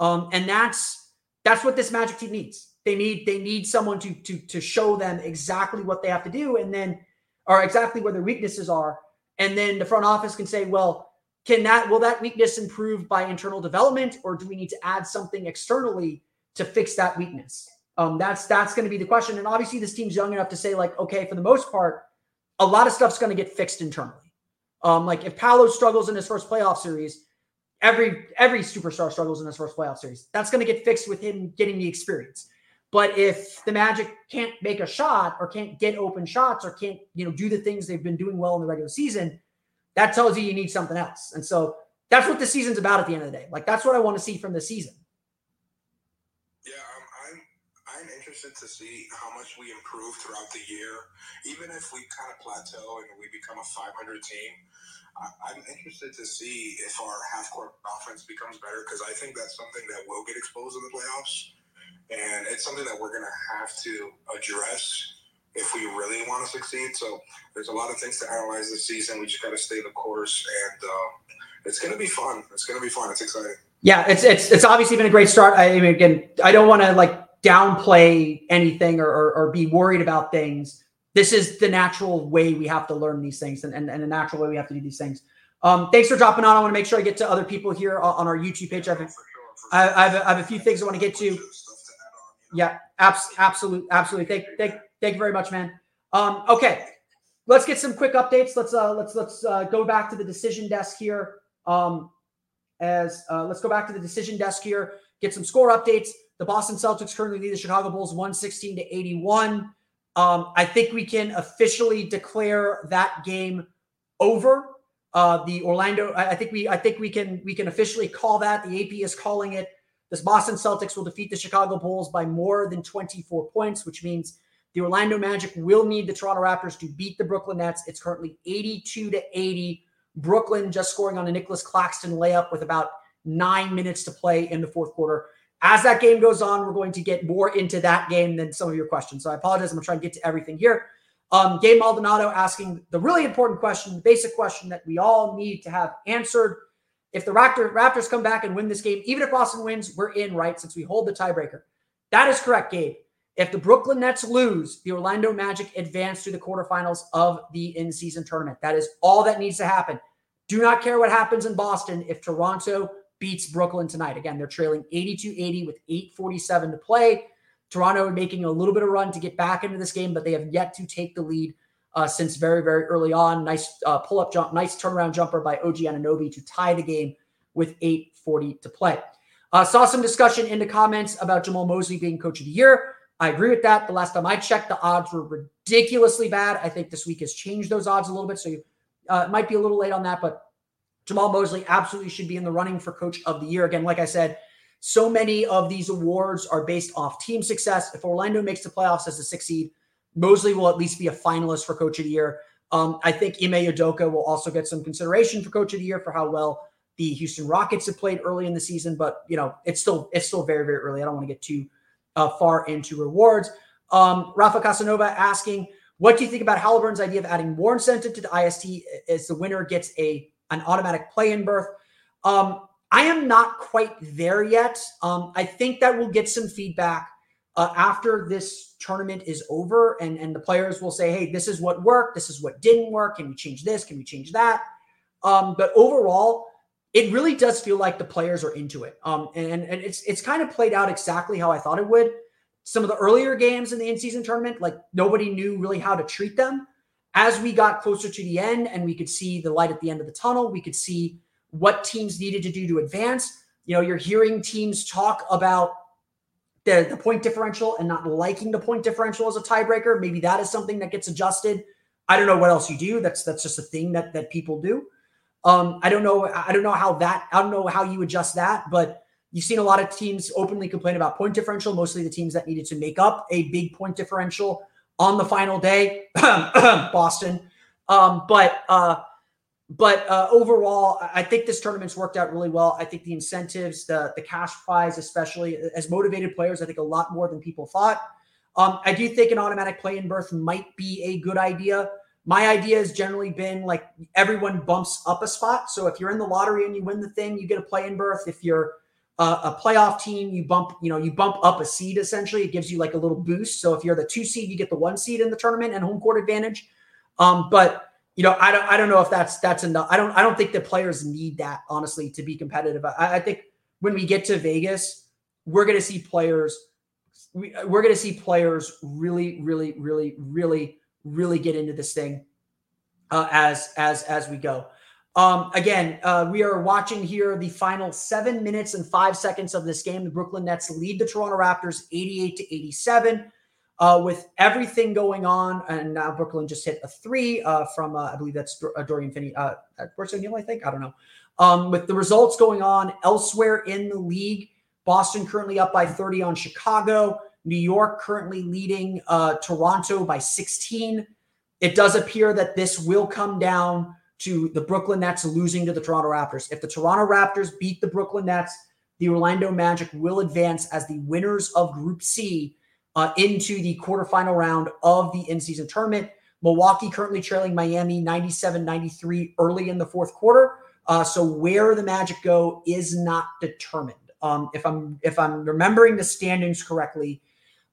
um, and that's that's what this Magic team needs. They need they need someone to to to show them exactly what they have to do, and then or exactly where their weaknesses are, and then the front office can say, well, can that will that weakness improve by internal development, or do we need to add something externally to fix that weakness? Um, that's that's going to be the question. And obviously, this team's young enough to say, like, okay, for the most part, a lot of stuff's going to get fixed internally. Um, like if Paolo struggles in his first playoff series, every every superstar struggles in his first playoff series. That's going to get fixed with him getting the experience. But if the Magic can't make a shot or can't get open shots or can't, you know, do the things they've been doing well in the regular season, that tells you you need something else. And so that's what the season's about at the end of the day. Like that's what I want to see from the season. Yeah, I'm, I'm I'm to see how much we improve throughout the year. Even if we kind of plateau and we become a 500 team, I'm interested to see if our half court offense becomes better because I think that's something that will get exposed in the playoffs, and it's something that we're gonna have to address if we really want to succeed. So there's a lot of things to analyze this season. We just got to stay the course, and uh, it's gonna be fun. It's gonna be fun. It's exciting. Yeah, it's it's it's obviously been a great start. I mean, again, I don't want to like downplay anything or, or, or be worried about things. This is the natural way we have to learn these things, and and, and the natural way we have to do these things. Um, thanks for dropping on. I want to make sure I get to other people here on our YouTube page. I have, I, I have, a, I have a few things I want to get to. Yeah, abs- absolutely, absolutely. Thank, thank, thank you very much, man. Um, okay, let's get some quick updates. Let's uh, let's let's uh, go back to the decision desk here. Um, as uh, let's go back to the decision desk here, get some score updates. The Boston Celtics currently lead the Chicago Bulls 116 to 81. Um, I think we can officially declare that game over. Uh, the Orlando, I think we, I think we can, we can officially call that. The AP is calling it. This Boston Celtics will defeat the Chicago Bulls by more than 24 points, which means the Orlando Magic will need the Toronto Raptors to beat the Brooklyn Nets. It's currently 82 to 80. Brooklyn just scoring on a Nicholas Claxton layup with about nine minutes to play in the fourth quarter. As that game goes on, we're going to get more into that game than some of your questions. So I apologize. I'm going to try to get to everything here. Um, Gabe Maldonado asking the really important question, the basic question that we all need to have answered. If the Raptor, Raptors come back and win this game, even if Boston wins, we're in, right? Since we hold the tiebreaker. That is correct, Gabe. If the Brooklyn Nets lose, the Orlando Magic advance to the quarterfinals of the in season tournament. That is all that needs to happen. Do not care what happens in Boston if Toronto beats Brooklyn tonight. Again, they're trailing 82 80 with 8.47 to play. Toronto making a little bit of run to get back into this game, but they have yet to take the lead uh, since very, very early on. Nice uh, pull up jump, nice turnaround jumper by OG Anunoby to tie the game with 8.40 to play. Uh, saw some discussion in the comments about Jamahl Mosley being coach of the year. I agree with that. The last time I checked, the odds were ridiculously bad. I think this week has changed those odds a little bit. So you uh, might be a little late on that, but Jamahl Mosley absolutely should be in the running for coach of the year. Again, like I said, so many of these awards are based off team success. If Orlando makes the playoffs as a six seed, Mosley will at least be a finalist for coach of the year. Um, I think Ime Udoka will also get some consideration for coach of the year for how well the Houston Rockets have played early in the season, but you know it's still it's still very very early. I don't want to get too uh, far into rewards. Um, Rafa Casanova asking, what do you think about Halliburton's idea of adding more incentive to the IST as the winner gets a an automatic play-in berth? Um, I am not quite there yet. Um, I think that we'll get some feedback uh, after this tournament is over, and and the players will say, "Hey, this is what worked. This is what didn't work. Can we change this? Can we change that?" Um, but overall, it really does feel like the players are into it. Um, and and it's it's kind of played out exactly how I thought it would. Some of the earlier games in the in-season tournament, like nobody knew really how to treat them. As we got closer to the end and we could see the light at the end of the tunnel, we could see what teams needed to do to advance. You know, you're hearing teams talk about the, the point differential and not liking the point differential as a tiebreaker. Maybe that is something that gets adjusted. I don't know what else you do. That's that's just a thing that that people do. Um, I don't know. I don't know how that. I don't know how you adjust that. But you've seen a lot of teams openly complain about point differential. Mostly the teams that needed to make up a big point differential on the final day, Boston. Um, but uh, but uh, overall, I think this tournament's worked out really well. I think the incentives, the the cash prize, especially, as motivated players. I think a lot more than people thought. Um, I do think an automatic play-in berth might be a good idea. My idea has generally been like everyone bumps up a spot. So if you're in the lottery and you win the thing, you get a play-in berth. If you're a playoff team, you bump, you know, you bump up a seed essentially. It gives you like a little boost. So if you're the two seed, you get the one seed in the tournament and home court advantage. Um, but you know, I don't, I don't know if that's that's enough. I don't, I don't think the players need that honestly to be competitive. I, I think when we get to Vegas, we're going to see players. We, we're going to see players really, really, really, really, really get into this thing uh, as as as we go. Um, again, uh, we are watching here the final seven minutes and five seconds of this game. The Brooklyn Nets lead the Toronto Raptors 88 to 87. Uh, with everything going on, and now Brooklyn just hit a three uh, from, uh, I believe that's uh, Dorian Finney, uh, Royce O'Neale, I think. I don't know. Um, with the results going on elsewhere in the league, Boston currently up by 30 on Chicago. New York currently leading uh, Toronto by 16. It does appear that this will come down to the Brooklyn Nets losing to the Toronto Raptors. If the Toronto Raptors beat the Brooklyn Nets, the Orlando Magic will advance as the winners of Group C uh, into the quarterfinal round of the in season tournament. Milwaukee currently trailing Miami 97 93 early in the fourth quarter. Uh, so where the Magic go is not determined. Um, if I'm if I'm remembering the standings correctly,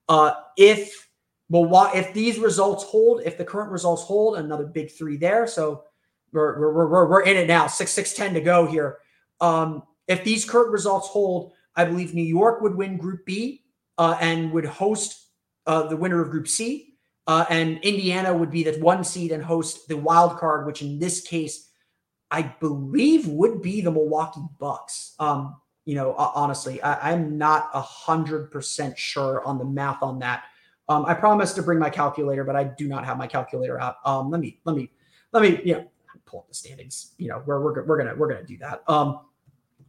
uh, if Milwaukee, if these results hold, if the current results hold, another big three there. So we're, we're, we're, we're in it now, six, six, 10 to go here. Um, if these current results hold, I believe New York would win Group B uh, and would host uh, the winner of Group C. Uh, and Indiana would be the one seed and host the wild card, which in this case, I believe would be the Milwaukee Bucks. Um, you know, honestly, I, am not a hundred percent sure on the math on that. Um, I promised to bring my calculator, but I do not have my calculator out. Um, let me, let me, let me, know, pull up the standings. You know, we're we're, we're gonna we're gonna do that. Um,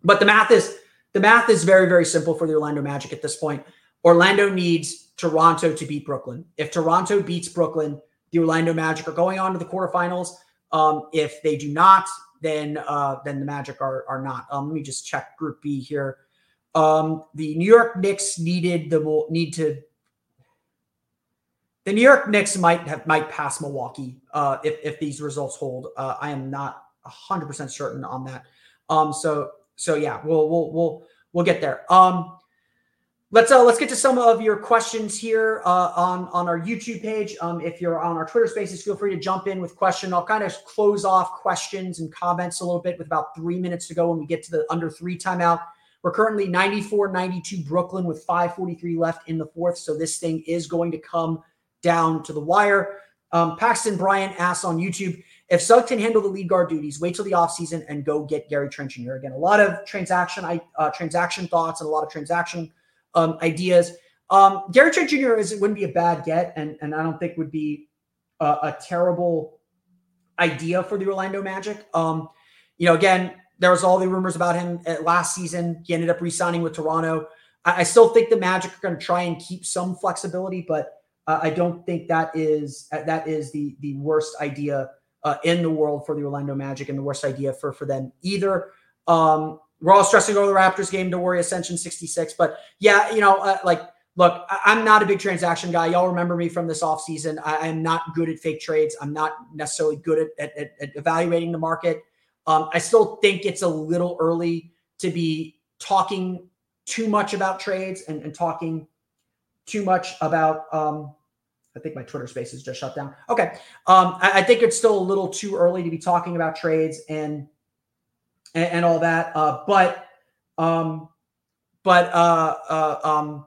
but the math is the math is very very simple for the Orlando Magic at this point. Orlando needs Toronto to beat Brooklyn. If Toronto beats Brooklyn, the Orlando Magic are going on to the quarterfinals. Um, if they do not, then uh, then the Magic are are not. Um, let me just check Group B here. Um, the New York Knicks needed the need to the New York Knicks might have might pass Milwaukee uh, if if these results hold. Uh, I am not hundred percent certain on that. Um, so so yeah, we'll we'll we'll we'll get there. Um, let's uh let's get to some of your questions here uh, on on our YouTube page. Um, if you're on our Twitter Spaces, feel free to jump in with question. I'll kind of close off questions and comments a little bit with about three minutes to go when we get to the under three timeout. We're currently 94 92 Brooklyn with 543 left in the fourth. So this thing is going to come down to the wire. Um, Paxton Bryant asks on YouTube if Suggs can handle the lead guard duties, wait till the offseason and go get Gary Trent Jr. Again, a lot of transaction uh, transaction thoughts and a lot of transaction um, ideas. Um, Gary Trent Jr. is it wouldn't be a bad get, and and I don't think would be a, a terrible idea for the Orlando Magic. Um, you know, again, there was all the rumors about him last season. He ended up re-signing with Toronto. I, I still think the Magic are going to try and keep some flexibility, but uh, I don't think that is uh, that is the the worst idea uh, in the world for the Orlando Magic and the worst idea for for them either. Um, we're all stressing over the Raptors game. Don't worry, Ascension 66. But yeah, you know, uh, like, look, I- am not a big transaction guy. Y'all remember me from this offseason. I am not good at fake trades. I'm not necessarily good at, at, at evaluating the market. Um, I still think it's a little early to be talking too much about trades and, and talking too much about um, I think my Twitter space is just shut down. Okay. Um, I, I, think it's still a little too early to be talking about trades and and, and all that. Uh, but um, but uh, uh, um,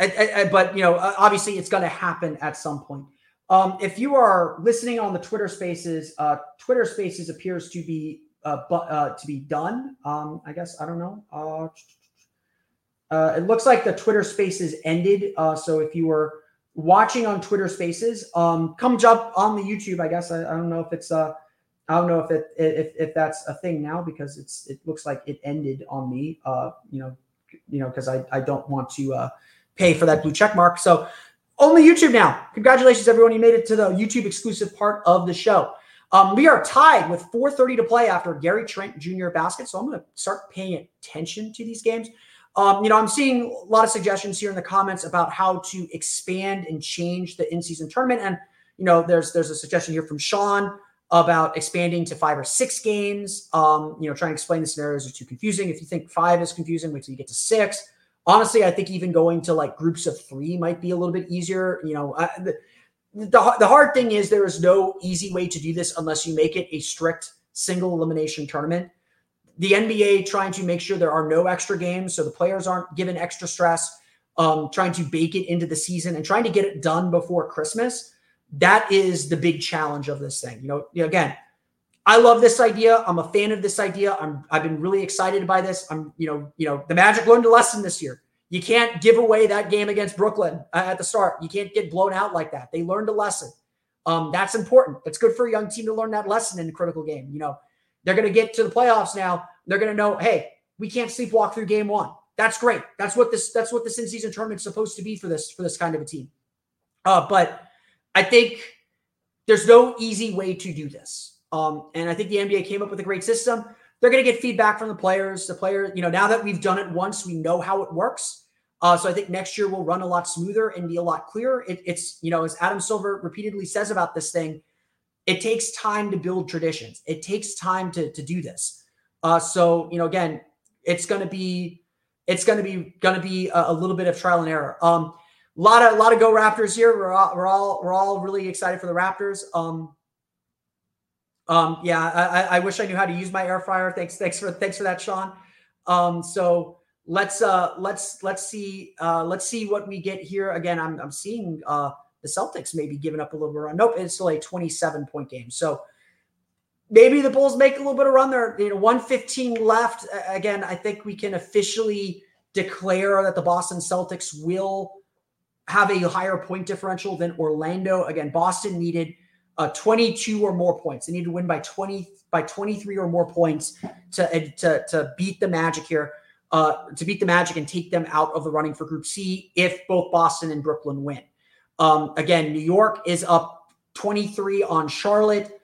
I, I, but you know, obviously, it's going to happen at some point. Um, if you are listening on the Twitter Spaces, uh, Twitter Spaces appears to be uh, but uh, to be done. Um, I guess I don't know. Uh, it looks like the Twitter Spaces ended. Uh, so if you were watching on Twitter Spaces, um, come jump on the YouTube. I guess I, I don't know if it's uh, I don't know if it if if that's a thing now because it's it looks like it ended on me. Uh, you know, you know because I I don't want to uh, pay for that blue check mark. So only YouTube now. Congratulations, everyone! You made it to the YouTube exclusive part of the show. Um, we are tied with 4:30 to play after Gary Trent Jr. basket, so I'm going to start paying attention to these games. Um, you know, I'm seeing a lot of suggestions here in the comments about how to expand and change the in-season tournament, and you know, there's there's a suggestion here from Sean about expanding to five or six games. Um, you know, trying to explain the scenarios are too confusing. If you think five is confusing, wait till you get to six. Honestly, I think even going to like groups of three might be a little bit easier. You know, I, the, the, the hard thing is there is no easy way to do this unless you make it a strict single elimination tournament. The NBA trying to make sure there are no extra games so the players aren't given extra stress, um, trying to bake it into the season and trying to get it done before Christmas. That is the big challenge of this thing. You know, again, I love this idea. I'm a fan of this idea. I'm I've been really excited by this. I'm, you know, you know, the Magic learned a lesson this year. You can't give away that game against Brooklyn uh, at the start. You can't get blown out like that. They learned a lesson. Um, that's important. It's good for a young team to learn that lesson in a critical game. You know, they're going to get to the playoffs now. They're going to know, hey, we can't sleepwalk through game one. That's great. That's what this. That's what this in-season tournament's supposed to be for this for this kind of a team. Uh, but I think there's no easy way to do this. Um, and I think the NBA came up with a great system. They're going to get feedback from the players. The player, you know, now that we've done it once, we know how it works. Uh, so I think next year will run a lot smoother and be a lot clearer. It, it's, you know, as Adam Silver repeatedly says about this thing, it takes time to build traditions. It takes time to, to do this. Uh, so, you know, again, it's to be, it's to be, to be a, a, little bit of trial and error. Um, a lot of, a lot of go Raptors here. We're all, we're all, we're all really excited for the Raptors. Um, um, yeah, I, I wish I knew how to use my air fryer. Thanks, thanks for thanks for that, Sean. Um, so let's uh let's let's see uh let's see what we get here. Again, I'm I'm seeing uh the Celtics maybe giving up a little bit of run. Nope, it's still a 27 point game. So maybe the Bulls make a little bit of run there. You know, 115 left. Again, I think we can officially declare that the Boston Celtics will have a higher point differential than Orlando. Again, Boston needed uh, 22 or more points. They need to win by 20 by 23 or more points to to, to beat the Magic here, uh, to beat the Magic and take them out of the running for Group C if both Boston and Brooklyn win. Um, again, New York is up 23 on Charlotte.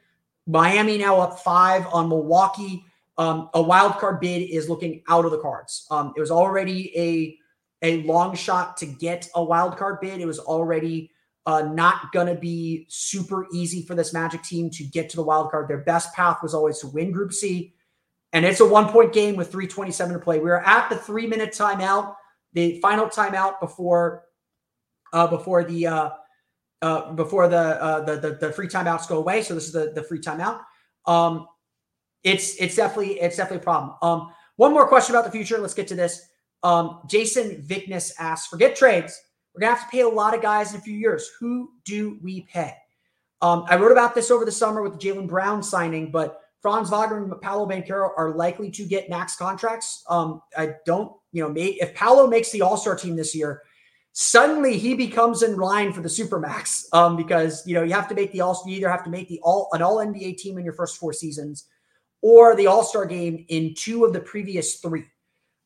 Miami now up five on Milwaukee. Um, a wild card bid is looking out of the cards. Um, it was already a a long shot to get a wild card bid. It was already uh, not going to be super easy for this Magic team to get to the wild card. Their best path was always to win Group C, and it's a one point game with 327 to play. We are at the three minute timeout, the final timeout before uh, before the uh, uh, before the, uh, the, the the free timeouts go away. So this is the the free timeout. Um, it's it's definitely it's definitely a problem. Um, one more question about the future. Let's get to this. Um, Jason Vickness asks, forget trades. We're to have to pay a lot of guys in a few years. Who do we pay? Um, I wrote about this over the summer with the Jaylen Brown signing, but Franz Wagner and Paolo Banchero are likely to get max contracts. Um, I don't, you know, may, if Paolo makes the All Star team this year, suddenly he becomes in line for the Supermax um, because you know you have to make the All. You either have to make the All an All NBA team in your first four seasons, or the All Star game in two of the previous three.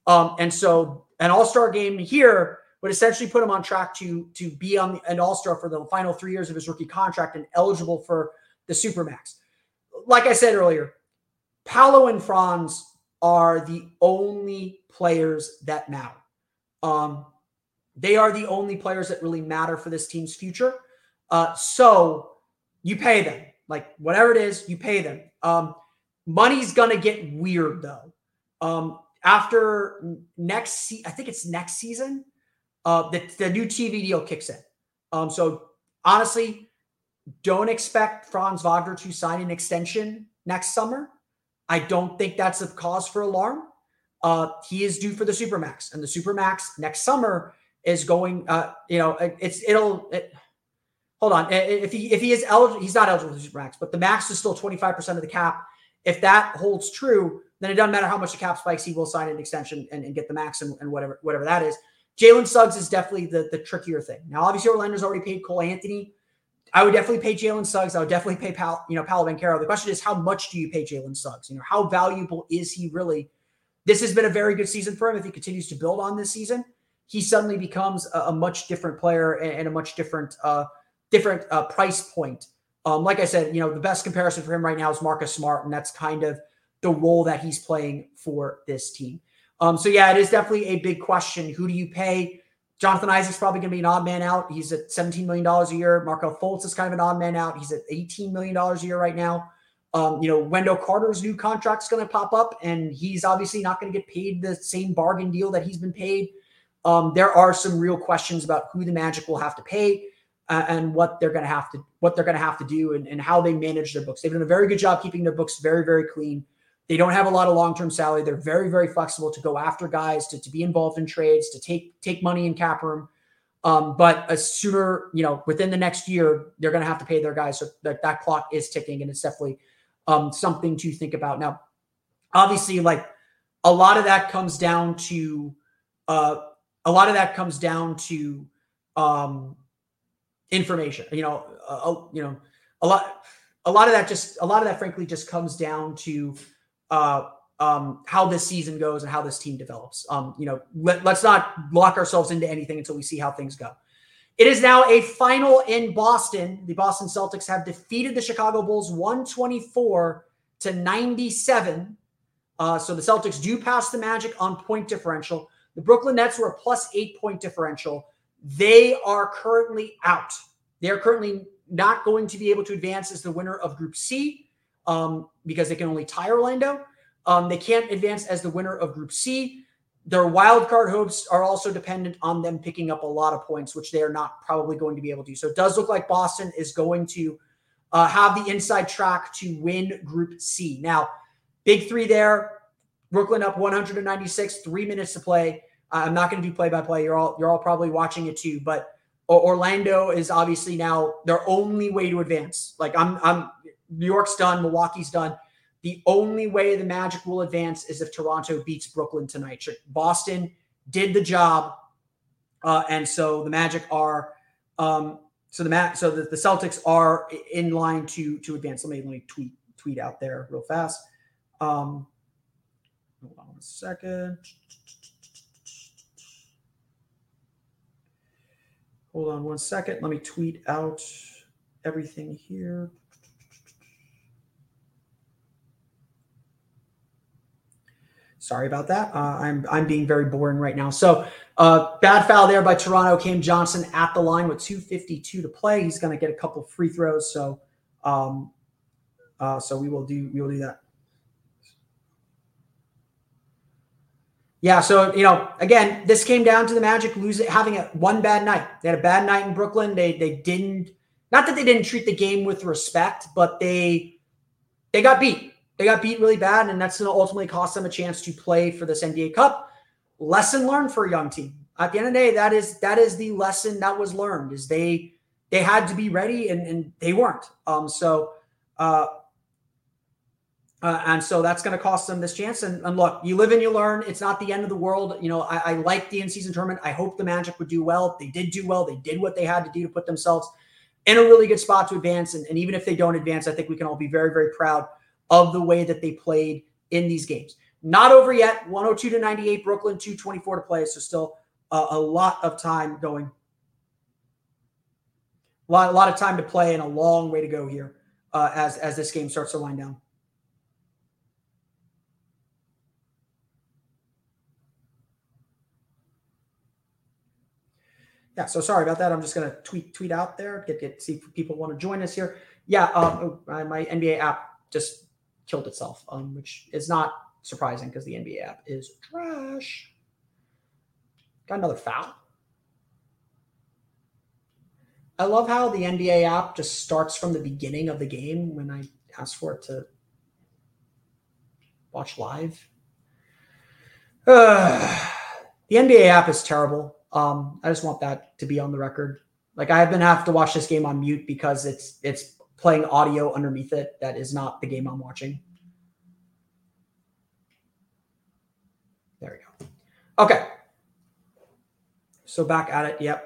Um, and so an All Star game here would essentially put him on track to to be on an All Star for the final three years of his rookie contract and eligible for the Supermax. Like I said earlier, Paolo and Franz are the only players that matter. Um, they are the only players that really matter for this team's future. Uh, so you pay them, like whatever it is, you pay them. Um, money's gonna get weird though. Um, after next, se- I think it's next season, uh, the, the new TV deal kicks in. Um, so honestly, don't expect Franz Wagner to sign an extension next summer. I don't think that's a cause for alarm. Uh, he is due for the Supermax, and the Supermax next summer is going. Uh, you know, it's it'll. It, hold on, if he if he is eligible, he's not eligible for the Supermax, but the max is still twenty five percent of the cap. If that holds true, then it doesn't matter how much the cap spikes. He will sign an extension and, and get the max and, and whatever whatever that is. Jalen Suggs is definitely the, the trickier thing. Now, obviously, Orlando's already paid Cole Anthony. I would definitely pay Jalen Suggs. I would definitely pay Pal, you know, Paolo Banchero. The question is, how much do you pay Jalen Suggs? You know, how valuable is he really? This has been a very good season for him. If he continues to build on this season, he suddenly becomes a, a much different player and, and, a much different, uh, different uh, price point Um, like I said, you know, the best comparison for him right now is Marcus Smart, and that's kind of the role that he's playing for this team. Um, so yeah, it is definitely a big question. Who do you pay? Jonathan Isaac's probably going to be an odd man out. He's at $17 million a year. Markelle Fultz is kind of an odd man out. He's at $18 million a year right now. Um, you know, Wendell Carter's new contract is going to pop up, and he's obviously not going to get paid the same bargain deal that he's been paid. Um, there are some real questions about who the Magic will have to pay uh, and what they're going to have to what they're going to have to do and, and how they manage their books. They've done a very good job keeping their books very very clean. They don't have a lot of long-term salary. They're very, very flexible to go after guys, to, to be involved in trades, to take take money in cap room. Um, but as sooner, you know, within the next year, they're going to have to pay their guys. So that, that clock is ticking, and it's definitely um, something to think about. Now, obviously, like a lot of that comes down to uh, a lot of that comes down to um, information. You know, uh, you know, a lot, a lot of that just a lot of that, frankly, just comes down to uh, um, how this season goes and how this team develops. Um, you know, let, let's not lock ourselves into anything until we see how things go. It is now a final in Boston. The Boston Celtics have defeated the Chicago Bulls 124 to 97. Uh, so the Celtics do pass the Magic on point differential. The Brooklyn Nets were a plus eight point differential. They are currently out. They are currently not going to be able to advance as the winner of Group C um, because they can only tie Orlando. Um, they can't advance as the winner of Group C. Their wild card hopes are also dependent on them picking up a lot of points, which they are not probably going to be able to. So it does look like Boston is going to uh, have the inside track to win Group C. Now, big three there. Brooklyn up 196, three minutes to play. I'm not going to do play by play. You're all you're all probably watching it too, but Orlando is obviously now their only way to advance. Like I'm I'm New York's done, Milwaukee's done. The only way the Magic will advance is if Toronto beats Brooklyn tonight. Boston did the job, uh, and so the Magic are um, so the Mac so the, the Celtics are in line to to advance. Let me, let me tweet tweet out there real fast. Um, hold on one second. Hold on one second. Let me tweet out everything here. Sorry about that. Uh, I'm I'm being very boring right now. So uh, bad foul there by Toronto. Cam Johnson at the line with 2:52 to play. He's going to get a couple free throws. So um, uh, so we will do we will do that. Yeah, so you know, again, this came down to the Magic losing having a one bad night. They had a bad night in Brooklyn. They they didn't not that they didn't treat the game with respect, but they they got beat. They got beat really bad, and that's going to ultimately cost them a chance to play for this NBA Cup. Lesson learned for a young team. At the end of the day, that is that is the lesson that was learned. Is they they had to be ready, and, and they weren't. Um, so uh, uh, and so that's going to cost them this chance. And, and, look, you live and you learn. It's not the end of the world. You know, I, I like the in-season tournament. I hope the Magic would do well. They did do well. They did what they had to do to put themselves in a really good spot to advance. And, and even if they don't advance, I think we can all be very, very proud of the way that they played in these games. Not over yet. 102 to 98, Brooklyn, 224 to play. So still uh, a lot of time going. A lot, a lot of time to play and a long way to go here uh, as, as this game starts to wind down. Yeah so sorry about that i'm just going to tweet tweet out there get get see if people want to join us here yeah um, oh, my nba app just killed itself, um, which is not surprising because the NBA app is trash. Got another foul. I love how the NBA app just starts from the beginning of the game when I ask for it to watch live. Uh, the NBA app is terrible. Um, I just want that to be on the record. Like I have been have to watch this game on mute because it's it's playing audio underneath it that is not the game I'm watching. There we go. Okay. So back at it. Yep.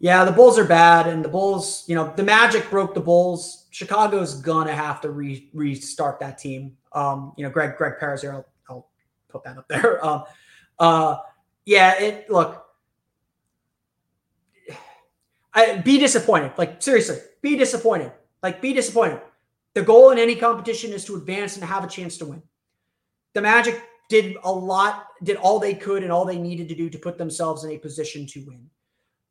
Yeah, the Bulls are bad, and the Bulls, you know, the Magic broke the Bulls. Chicago's gonna have to re- restart that team. Um, you know, Greg Greg Paris here. I'll, I'll put that up there. Um, uh, yeah, it look. I, be disappointed. Like seriously, be disappointed. Like be disappointed. The goal in any competition is to advance and have a chance to win. The Magic did a lot, did all they could and all they needed to do to put themselves in a position to win.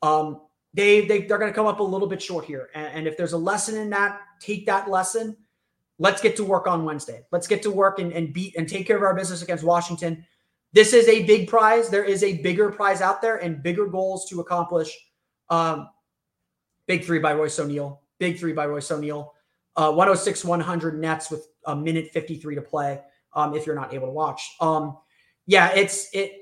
Um, they, they they're going to come up a little bit short here, and, and if there's a lesson in that, take that lesson. Let's get to work on Wednesday. Let's get to work and, and beat and take care of our business against Washington. This is a big prize. There is a bigger prize out there and bigger goals to accomplish. Um, big three by Royce O'Neale. Big three by Royce O'Neale. Uh, 106 100 nets with a minute 53 to play um, if you're not able to watch. Um, yeah, it's it.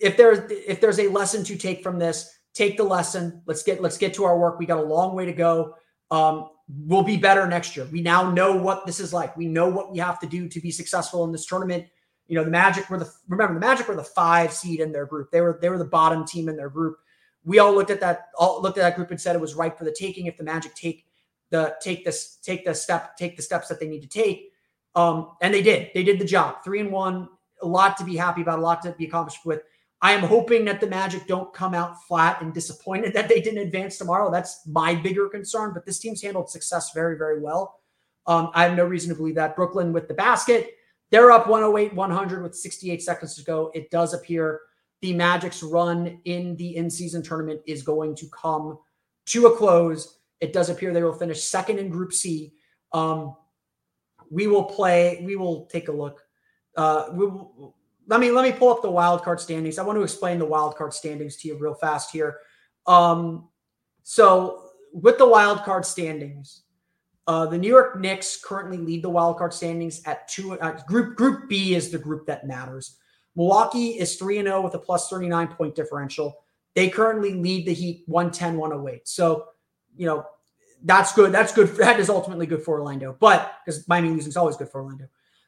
If there's if there's a lesson to take from this, take the lesson. Let's get let's get to our work. We got a long way to go. Um, we'll be better next year. We now know what this is like. We know what we have to do to be successful in this tournament. You know, the Magic were the remember the Magic were the five seed in their group. They were they were the bottom team in their group. We all looked at that all looked at that group and said it was right for the taking if the Magic take the take this take the step take the steps that they need to take. Um, and they did. They did the job. Three and one. A lot to be happy about. A lot to be accomplished with. I am hoping that the Magic don't come out flat and disappointed that they didn't advance tomorrow. That's my bigger concern. But this team's handled success very, very well. Um, I have no reason to believe that. Brooklyn with the basket, they're up 108 100 with 68 seconds to go. It does appear the Magic's run in the in season tournament is going to come to a close. It does appear they will finish second in Group C. Um, we will play. We will take a look. Uh, we will, let me let me pull up the wild card standings. I want to explain the wild card standings to you real fast here. Um, so with the wild card standings, uh, the New York Knicks currently lead the wild card standings at two. Uh, group Group B is the group that matters. Milwaukee is 3 and 0 with a plus 39 point differential. They currently lead the Heat 110 108. So, you know, that's good. That's good. That is ultimately good for Orlando. But because Miami losing is always good for Orlando.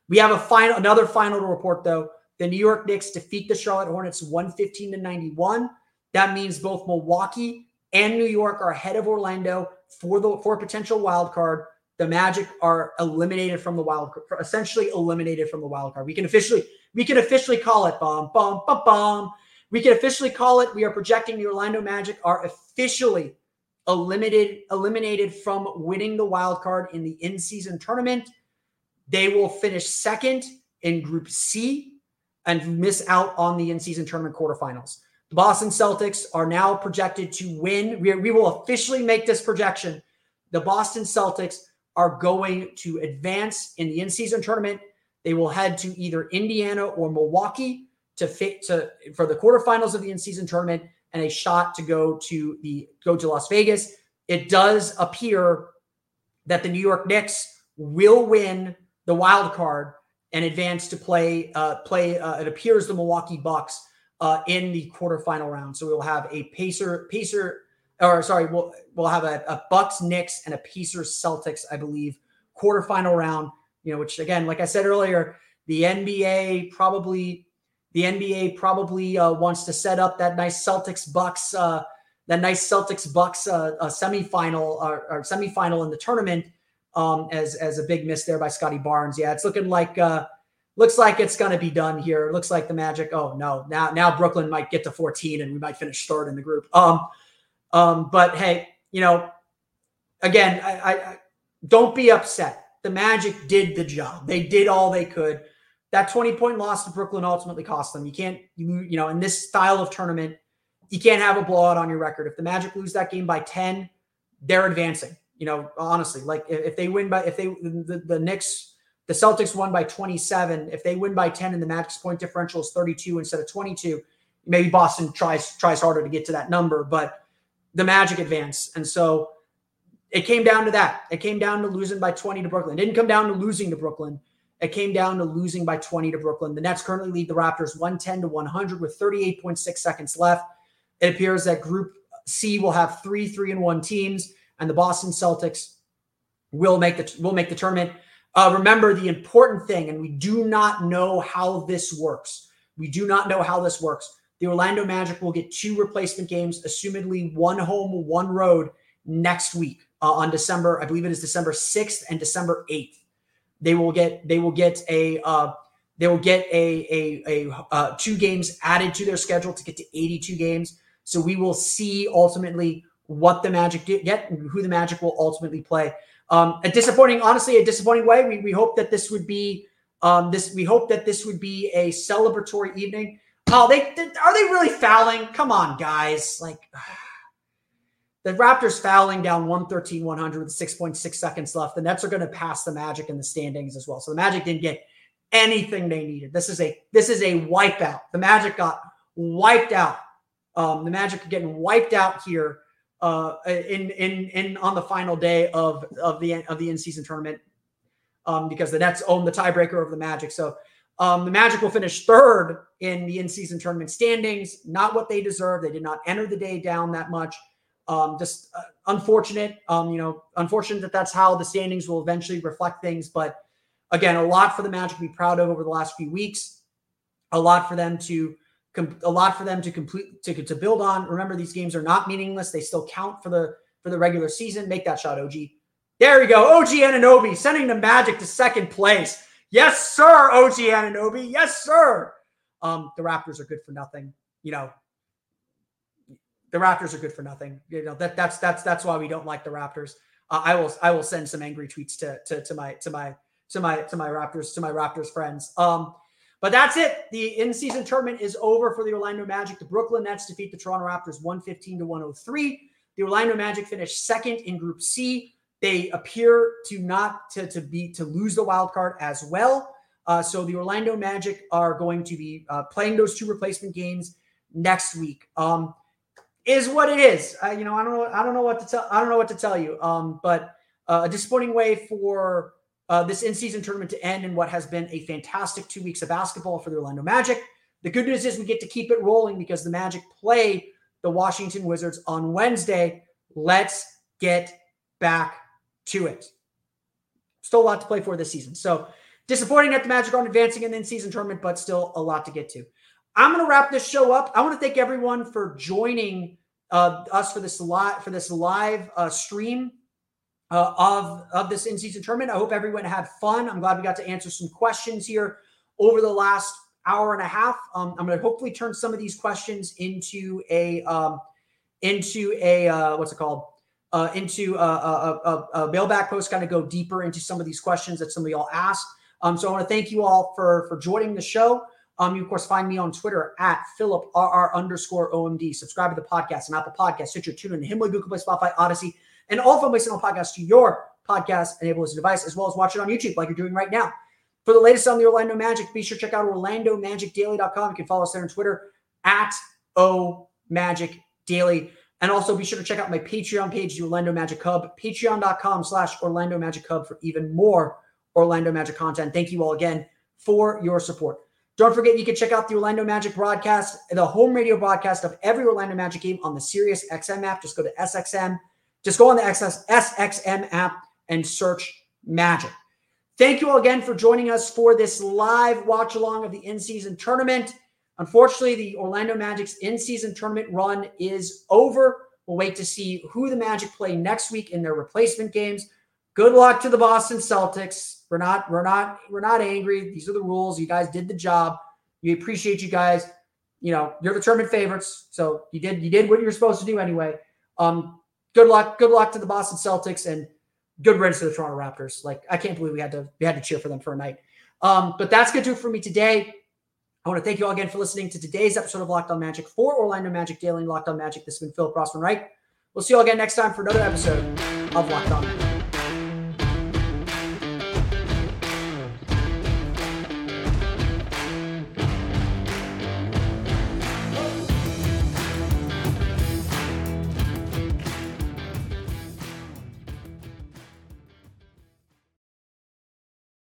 We have a final another final to report though. The New York Knicks defeat the Charlotte Hornets 115 to 91. That means both Milwaukee and New York are ahead of Orlando for the for a potential wild card. The Magic are eliminated from the wild card, essentially eliminated from the wild card. We can officially we can officially call it bomb bomb bum bomb. We can officially call it. We are projecting the Orlando Magic are officially eliminated eliminated from winning the wild card in the in-season tournament. They will finish second in Group C and miss out on the in-season tournament quarterfinals. The Boston Celtics are now projected to win. We, we will officially make this projection. The Boston Celtics are going to advance in the in-season tournament. They will head to either Indiana or Milwaukee to fit to for the quarterfinals of the in-season tournament and a shot to go to the go to Las Vegas. It does appear that the New York Knicks will win the wild card and advance to play uh, play. Uh, it appears the Milwaukee Bucks uh, in the quarterfinal round. So we'll have a Pacer Pacer or sorry, we'll we'll have a, a Bucks Knicks and a Pacers Celtics, I believe, quarterfinal round. You know, which again, like I said earlier, the NBA probably the NBA probably uh, wants to set up that nice Celtics Bucks uh, that nice Celtics Bucks uh, semifinal or, or semifinal in the tournament um, as as a big miss there by Scottie Barnes. Yeah, it's looking like uh, looks like it's going to be done here. Looks like the Magic. Oh no, now now Brooklyn might get to 14 and we might finish third in the group. Um, um, but hey, you know, again, I, I, I don't be upset. The Magic did the job. They did all they could. That 20 point loss to Brooklyn ultimately cost them. You can't, you, you know, in this style of tournament, you can't have a blowout on your record. If the Magic lose that game by 10, they're advancing. You know, honestly, like if they win by if they the, the Knicks, the Celtics won by 27. If they win by 10 and the Magic's point differential is 32 instead of 22, maybe Boston tries tries harder to get to that number, but the Magic advance. And so it came down to that. It came down to losing by 20 to Brooklyn. It didn't come down to losing to Brooklyn. It came down to losing by 20 to Brooklyn. The Nets currently lead the Raptors 110 to 100 with 38.6 seconds left. It appears that Group C will have three three and one teams and the Boston Celtics will make the will make the tournament. Uh, remember the important thing, and we do not know how this works. We do not know how this works. The Orlando Magic will get two replacement games, assumedly one home, one road next week uh, on December. I believe it is December sixth and December eighth. They will get they will get a uh, they will get a a, a uh, two games added to their schedule to get to 82 games. So we will see ultimately what the Magic get who the Magic will ultimately play. Um, a disappointing, honestly, a disappointing way. We, we hope that this would be um, this. We hope that this would be a celebratory evening. Oh, they, they are they really fouling? Come on, guys! Like the Raptors fouling down 113 100 with 6.6 seconds left. The Nets are going to pass the Magic in the standings as well. So the Magic didn't get anything they needed. This is a this is a wipeout. The Magic got wiped out. Um, the Magic are getting wiped out here uh, in in in on the final day of of the of the in season tournament um, because the Nets own the tiebreaker over the Magic. So um, the Magic will finish third in the in season tournament standings. Not what they deserve. They did not enter the day down that much. Um, just uh, unfortunate. Um, you know, unfortunate that that's how the standings will eventually reflect things. But again, a lot for the Magic to be proud of over the last few weeks. A lot for them to a lot for them to complete to, to build on. Remember, these games are not meaningless; they still count for the for the regular season. Make that shot, OG. There we go. OG Anunoby sending the Magic to second place. Yes, sir. OG Anunoby. Yes, sir. Um, the Raptors are good for nothing. You know, the Raptors are good for nothing. You know that that's that's that's why we don't like the Raptors. Uh, I will I will send some angry tweets to to to my to my to my to my Raptors to my Raptors friends. Um, but that's it. The in-season tournament is over for the Orlando Magic. The Brooklyn Nets defeat the Toronto Raptors 115 to 103. The Orlando Magic finished second in Group C. They appear to not to, to be to lose the wild card as well. Uh, so the Orlando Magic are going to be uh, playing those two replacement games next week. Um, is what it is. Uh, you know, I don't know. I don't know what to tell. I don't know what to tell you. Um, but uh, a disappointing way for uh, this in-season tournament to end in what has been a fantastic two weeks of basketball for the Orlando Magic. The good news is we get to keep it rolling because the Magic play the Washington Wizards on Wednesday. Let's get back to it. Still a lot to play for this season. So disappointing that the Magic aren't advancing in the in-season tournament, but still a lot to get to. I'm going to wrap this show up. I want to thank everyone for joining uh, us for this live for this live uh, stream uh, of of this in season tournament. I hope everyone had fun. I'm glad we got to answer some questions here over the last hour and a half. Um, I'm going to hopefully turn some of these questions into a um, into a uh, what's it called uh, into a, a, a, a mailbag post. Kind of go deeper into some of these questions that some of y'all asked. Um, so I want to thank you all for for joining the show. Um, you of course find me on Twitter at Philip underscore OMD. Subscribe to the podcast and Apple Podcast, Stitcher, TuneIn, Himalaya, Google Play, Spotify, Odyssey and all from my single podcast to your podcast enabled device, as well as watch it on YouTube like you're doing right now. For the latest on the Orlando Magic, be sure to check out OrlandoMagicDaily.com. You can follow us there on Twitter at O Magic Daily. And also be sure to check out my Patreon page, the Orlando Magic Hub, patreon.com slash Orlando Magic Hub for even more Orlando Magic content. Thank you all again for your support. Don't forget, you can check out the Orlando Magic broadcast, the home radio broadcast of every Orlando Magic game on the Sirius XM app. Just go to SXM just go on the XS, SXM app and search Magic. Thank you all again for joining us for this live watch along of the in season tournament. Unfortunately, the Orlando Magic's in season tournament run is over. We'll wait to see who the Magic play next week in their replacement games. Good luck to the Boston Celtics. We're not, we're not, we're not angry. These are the rules. You guys did the job. We appreciate you guys. You know, you're the tournament favorites, so you did you did what you're supposed to do anyway. Um, good luck. Good luck to the Boston Celtics and good riddance to the Toronto Raptors. Like I can't believe we had to we had to cheer for them for a night. Um, but that's gonna do it for me today. I want to thank you all again for listening to today's episode of Locked On Magic for Orlando Magic Daily and Locked On Magic. This has been Philip Rossman-Reich. We'll see you all again next time for another episode of Locked On.